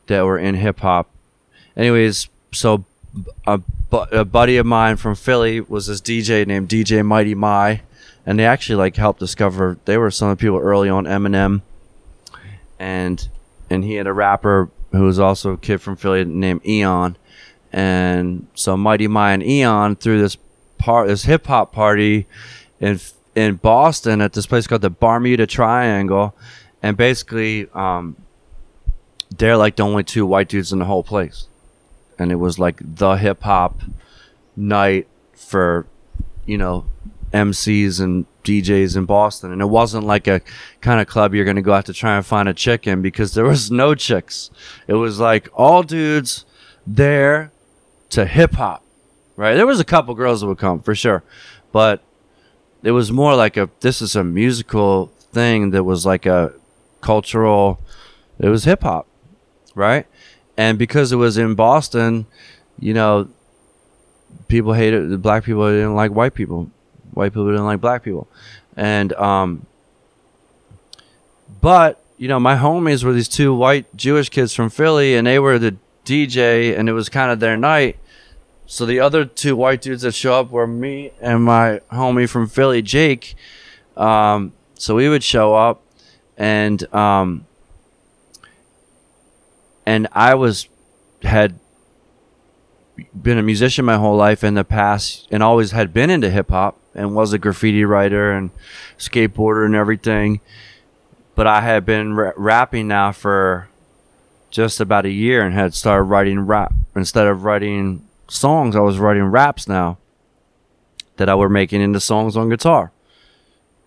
that were in hip hop. Anyways, so a, a buddy of mine from Philly was this DJ named DJ Mighty Mi, and they actually like helped discover. They were some of the people early on Eminem, and and he had a rapper who was also a kid from Philly named Eon, and so Mighty Mi and Eon through this part this hip hop party in in Boston at this place called the Bermuda Triangle, and basically um, they're like the only two white dudes in the whole place and it was like the hip hop night for you know MCs and DJs in Boston, and it wasn't like a kind of club you're going to go out to try and find a chick in because there was no chicks. It was like all dudes there to hip hop, right? There was a couple girls that would come for sure, but it was more like a this is a musical thing that was like a cultural. It was hip hop, right? And because it was in Boston, you know, people hated black people didn't like white people, white people didn't like black people, and um, but you know, my homies were these two white Jewish kids from Philly, and they were the DJ, and it was kind of their night. So the other two white dudes that show up were me and my homie from Philly, Jake. Um, so we would show up, and um, and I was had been a musician my whole life in the past and always had been into hip hop and was a graffiti writer and skateboarder and everything. But I had been ra- rapping now for just about a year and had started writing rap instead of writing songs. I was writing raps now that I were making into songs on guitar,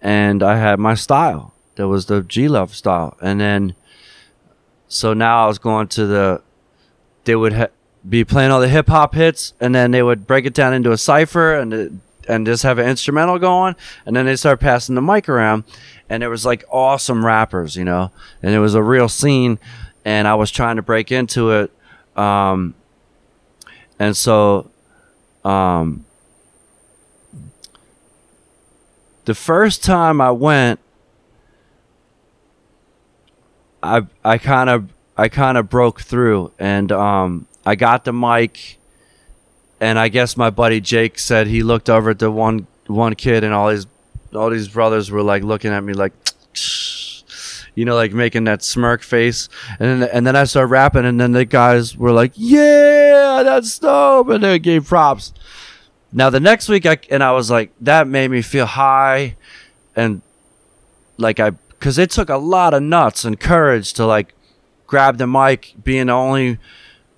and I had my style. That was the G Love style, and then so now I was going to the, they would ha- be playing all the hip hop hits, and then they would break it down into a cipher and and just have an instrumental going, and then they start passing the mic around, and it was like awesome rappers, you know, and it was a real scene, and I was trying to break into it, um, and so, um, the first time I went, I I kind of I kind of broke through and um, I got the mic and I guess my buddy Jake said he looked over at the one one kid and all his all these brothers were like looking at me like you know like making that smirk face. And then and then I started rapping and then the guys were like yeah that's dope. And they gave props. Now the next week I and I was like that made me feel high and like I because it took a lot of nuts and courage to like grab the mic, being the only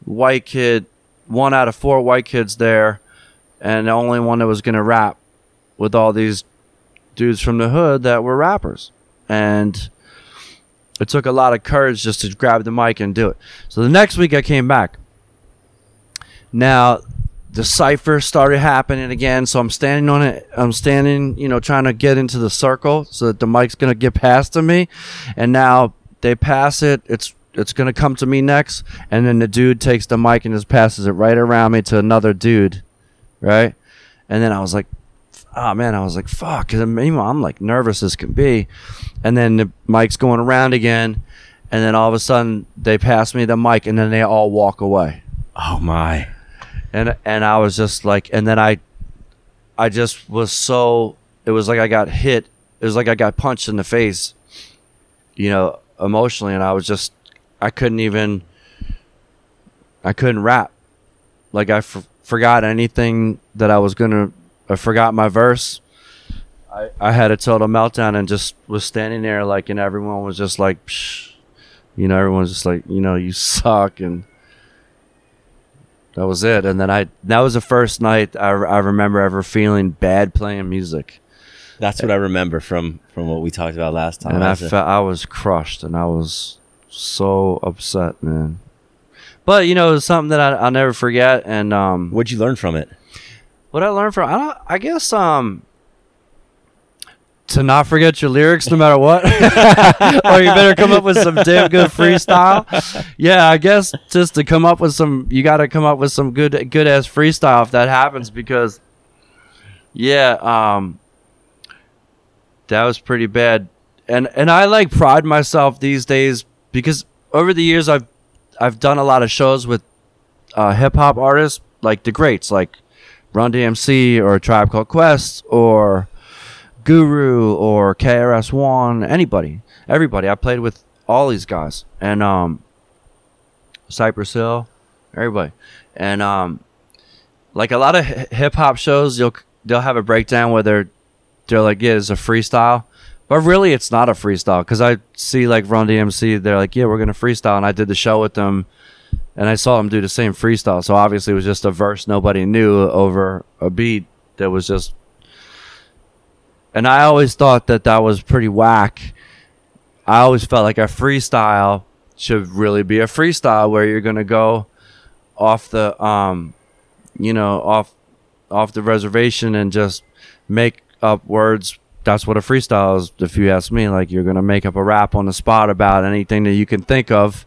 white kid, one out of four white kids there, and the only one that was gonna rap with all these dudes from the hood that were rappers, and it took a lot of courage just to grab the mic and do it. So the next week I came back. Now the cipher started happening again, so I'm standing on it. I'm standing, you know, trying to get into the circle so that the mic's gonna get past to me, and now they pass it. It's it's gonna come to me next, and then the dude takes the mic and just passes it right around me to another dude, right? And then I was like, oh man, I was like, fuck. Cause meanwhile, I'm like nervous as can be. And then the mic's going around again. And then all of a sudden they pass me the mic and then they all walk away. Oh my. And, and I was just like, and then I, I just was so, it was like I got hit. It was like I got punched in the face, you know, emotionally. And I was just, I couldn't even, I couldn't rap. Like I f- forgot anything that I was to I forgot my verse. I, I had a total meltdown and just was standing there like, and everyone was just like, Psh. you know, everyone's just like, you know, you suck, and that was it. And then I, that was the first night I, I remember ever feeling bad playing music, That's what I remember from from what we talked about last time. and I felt I was crushed, and I was so upset, man. But you know, it was something that I, I'll never forget, and um, What'd you learn from it? What I learned from I don't I guess um to not forget your lyrics no matter what. or you better come up with some damn good freestyle. Yeah, I guess just to come up with some you got to come up with some good good ass freestyle if that happens because yeah, um that was pretty bad. And and I like pride myself these days because over the years I've I've done a lot of shows with uh, hip hop artists like the greats like Run DMC or Tribe Called Quest or Guru or KRS One, anybody, everybody. I played with all these guys and um, Cypress Hill, everybody, and um, like a lot of hip hop shows, you'll they'll have a breakdown where they're they're like, yeah, it's a freestyle. But really, it's not a freestyle because I see like Run DMC. They're like, yeah, we're gonna freestyle, and I did the show with them and I saw them do the same freestyle. So obviously, it was just a verse nobody knew over a beat that was just. And I always thought that that was pretty whack. I always felt like a freestyle should really be a freestyle where you're gonna go off the um, you know, off off the reservation and just make up words. That's what a freestyle is, if you ask me. Like you're gonna make up a rap on the spot about anything that you can think of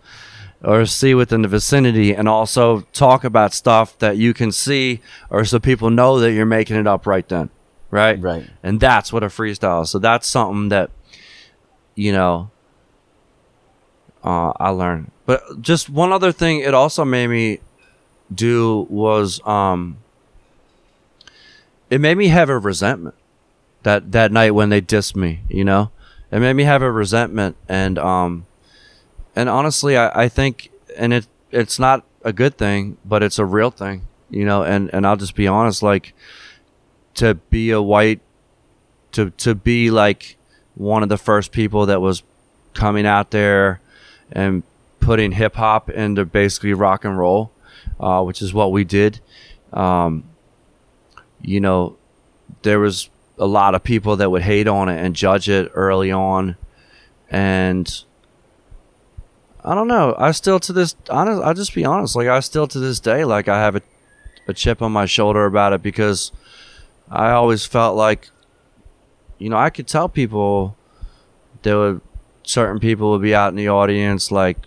or see within the vicinity and also talk about stuff that you can see or so people know that you're making it up right then right? Right. and that's what a freestyle is. So that's something that you know uh, i learned. But just one other thing it also made me do was um it made me have a resentment that that night when they dissed me you know? It made me have a resentment and um and honestly I, I think and it it's not a good thing but it's a real thing you know? And and i'll just be honest like to be a white to to be like one of the first people that was coming out there and putting hip hop into basically rock and roll uh, which is what we did. Um, you know there was a lot of people that would hate on it and judge it early on. And I don't know. I still to this honest I'll just be honest, like I still to this day like I have a, a chip on my shoulder about it because I always felt like you know, I could tell people there were certain people would be out in the audience like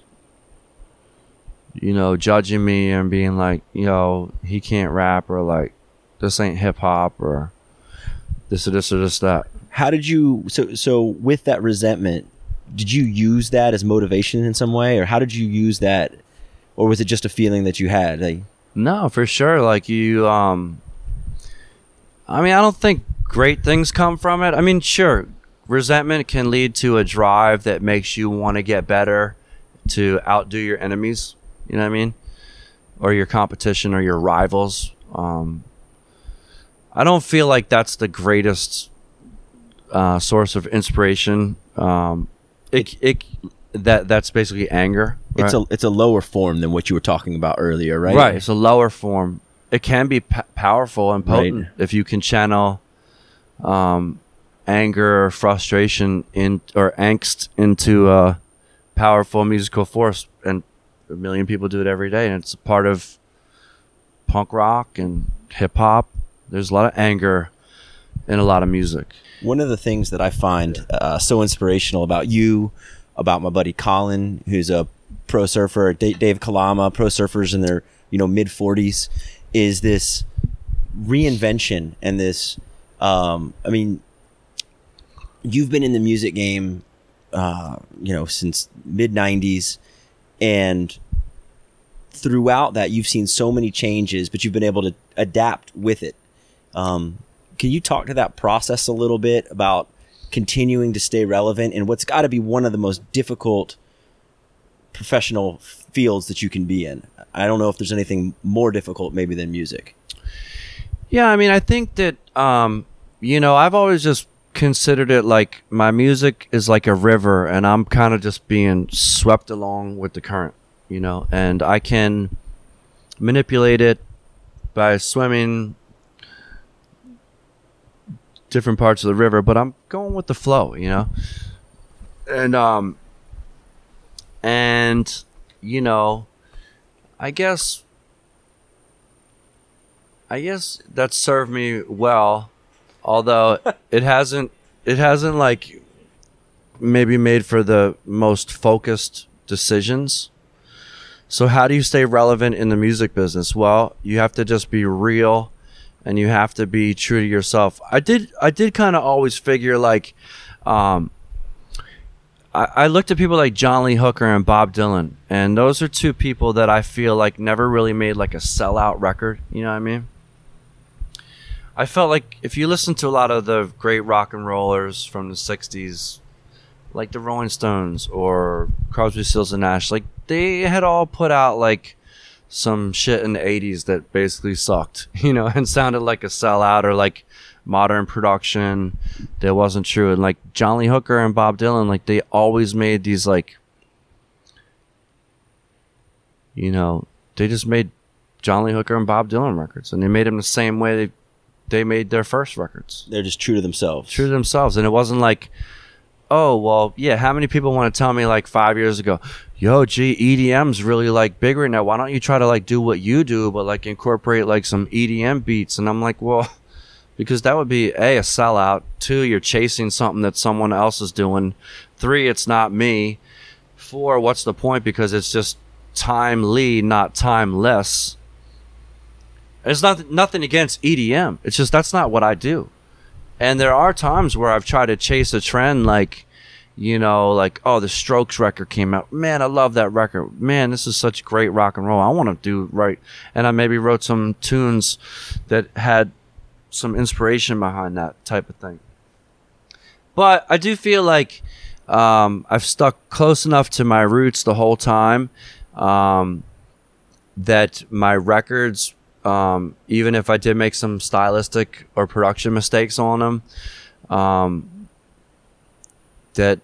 you know, judging me and being like, you know, he can't rap or like this ain't hip hop or this or this or this that. How did you so so with that resentment, did you use that as motivation in some way or how did you use that or was it just a feeling that you had? Like No, for sure. Like you, um, I mean, I don't think great things come from it. I mean, sure, resentment can lead to a drive that makes you want to get better, to outdo your enemies. You know what I mean, or your competition or your rivals. Um, I don't feel like that's the greatest uh, source of inspiration Um, it it that that's basically anger. It's a it's a lower form than what you were talking about earlier, right? Right. It's a lower form. It can be p- powerful and potent Right. if you can channel um, anger or frustration in or angst into a powerful musical force. And a million people do it every day. And it's a part of punk rock and hip hop. There's a lot of anger in a lot of music. One of the things that I find uh, so inspirational about you, about my buddy Colin, who's a pro surfer, Dave Kalama, pro surfers in their you know mid forties, is this reinvention and this. Um, I mean, you've been in the music game, uh, you know, since mid '90s, and throughout that, you've seen so many changes, but you've been able to adapt with it. Um, can you talk to that process a little bit about continuing to stay relevant and what's got to be one of the most difficult professional fields that you can be in? I don't know if there's anything more difficult maybe than music. Yeah, I mean, I think that um, you know, I've always just considered it like my music is like a river, and I'm kind of just being swept along with the current, you know, and I can manipulate it by swimming different parts of the river, but I'm going with the flow, you know, and um, and you know, I guess I guess that served me well, although it hasn't it hasn't like maybe made for the most focused decisions. So how do you stay relevant in the music business? Well, you have to just be real and you have to be true to yourself. I did I did kind of always figure like um I, I looked at people like John Lee Hooker and Bob Dylan, and those are two people that I feel like never really made like a sellout record. You know what I mean? I felt like if you listen to a lot of the great rock and rollers from the '60s, like the Rolling Stones or Crosby, Stills and Nash, like they had all put out like some shit in the '80s that basically sucked, you know, and sounded like a sellout or like modern production that wasn't true. And like John Lee Hooker and Bob Dylan, like they always made these like, you know, they just made John Lee Hooker and Bob Dylan records, and they made them the same way they they made their first records. They're just true to themselves. true to themselves. And it wasn't like oh well yeah how many people want to tell me like five years ago yo gee edm's really like big right now. Why don't you try to like do what you do but like incorporate like some edm beats? And i'm like well because that would be a a sellout two you're chasing something that someone else is doing three it's not me four what's the point because it's just timely not timeless it's not nothing against edm it's just that's not what i do and there are times where I've tried to chase a trend, like, you know, like, oh, the Strokes record came out. Man, I love that record. Man, this is such great rock and roll. I want to do right. And I maybe wrote some tunes that had some inspiration behind that type of thing. But I do feel like um, I've stuck close enough to my roots the whole time um, that my records um, even if I did make some stylistic or production mistakes on them, um, that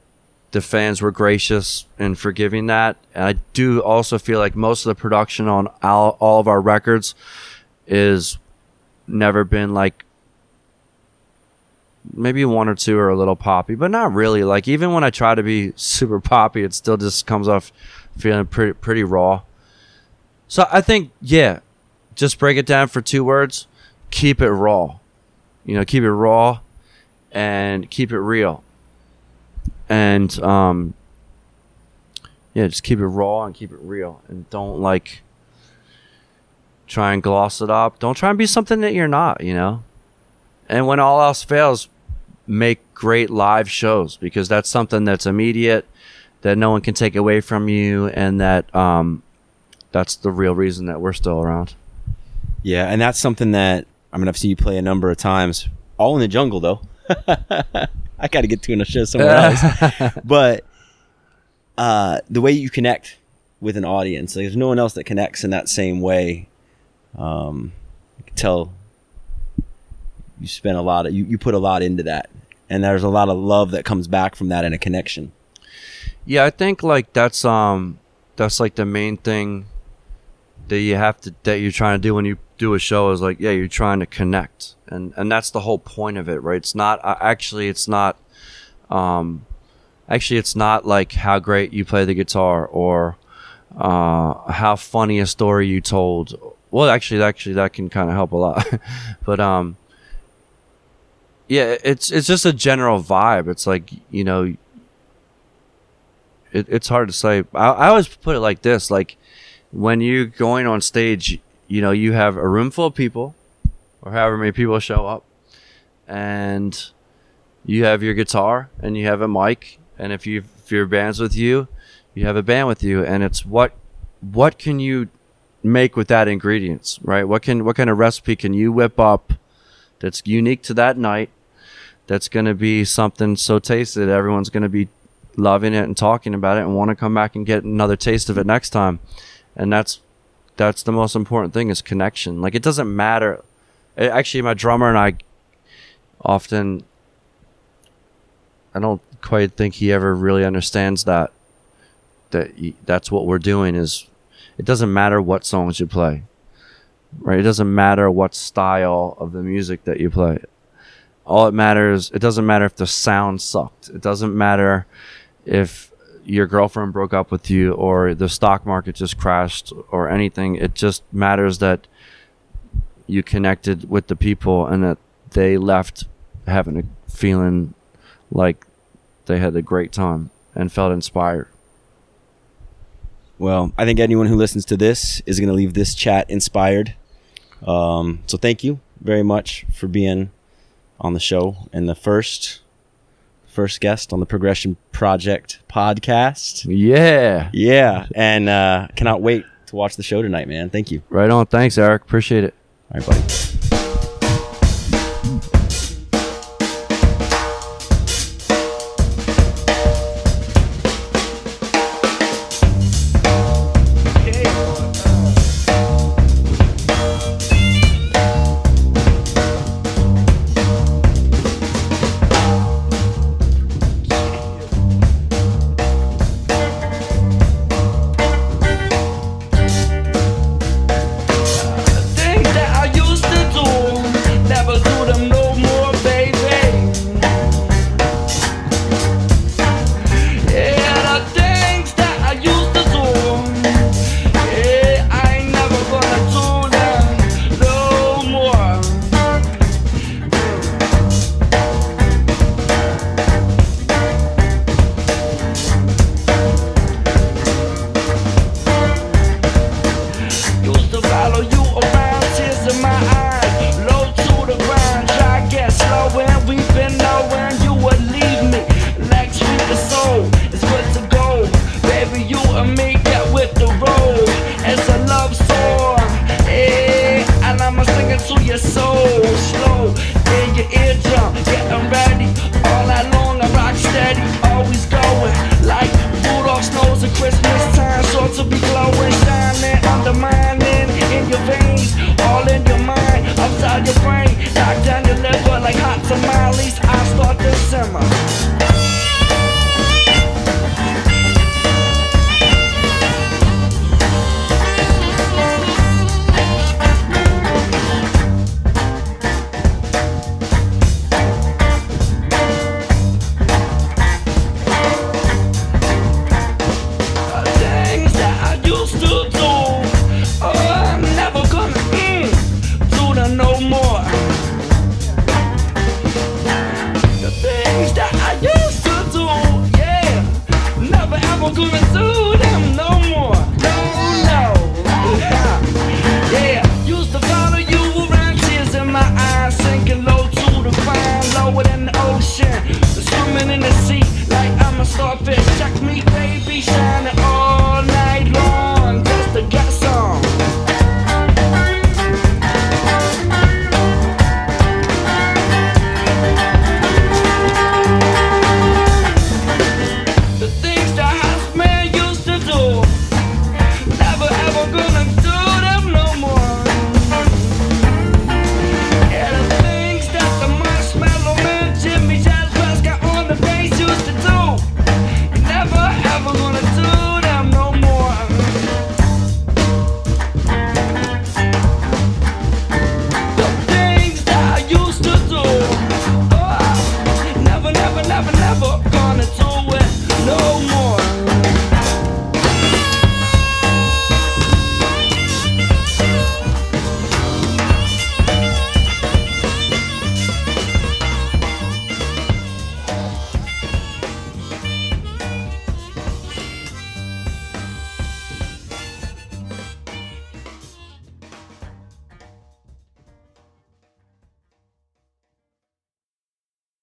the fans were gracious in forgiving that. And I do also feel like most of the production on all, all of our records is never been like maybe one or two are a little poppy, but not really. Like even when I try to be super poppy, it still just comes off feeling pretty pretty raw. So I think yeah, just break it down for two words keep it raw you know keep it raw and keep it real and um yeah just keep it raw and keep it real and don't like try and gloss it up don't try and be something that you're not you know and when all else fails make great live shows because that's something that's immediate that no one can take away from you and that um that's the real reason that we're still around Yeah, and that's something that I mean I've seen you play a number of times, all in the jungle though. I got to get to a show somewhere else. but uh, the way you connect with an audience, like, there's no one else that connects in that same way. Um, I can tell you spent a lot of you, you put a lot into that, and there's a lot of love that comes back from that and a connection. Yeah, I think like that's um that's like the main thing that you have to that you're trying to do when you do a show is like yeah you're trying to connect. And and that's the whole point of it right? It's not uh, actually it's not um actually it's not like how great you play the guitar or uh how funny a story you told well actually actually that can kind of help a lot. But um yeah it's it's just a general vibe. It's like you know it, it's hard to say. I, I always put it like this like when you're going on stage you know you have a room full of people or however many people show up and you have your guitar and you have a mic and if you if your band's with you you have a band with you and it's what what can you make with that ingredients right? What can what kind of recipe can you whip up that's unique to that night that's going to be something so tasty that everyone's going to be loving it and talking about it and want to come back and get another taste of it next time? And that's that's the most important thing is connection. Like it doesn't matter. It, actually my drummer and i often i don't quite think he ever really understands that that that's what we're doing is it doesn't matter what songs you play right? It doesn't matter what style of the music that you play. All it matters it doesn't matter if the sound sucked. It doesn't matter if your girlfriend broke up with you or the stock market just crashed or anything. It just matters that you connected with the people and that they left having a feeling like they had a great time and felt inspired Well, I think anyone who listens to this is going to leave this chat inspired. Um, so thank you very much for being on the show and the first first guest on the Progression Project podcast. yeah Yeah, and uh, cannot wait to watch the show tonight, man. Thank you. right on thanks Erik appreciate it All right, buddy.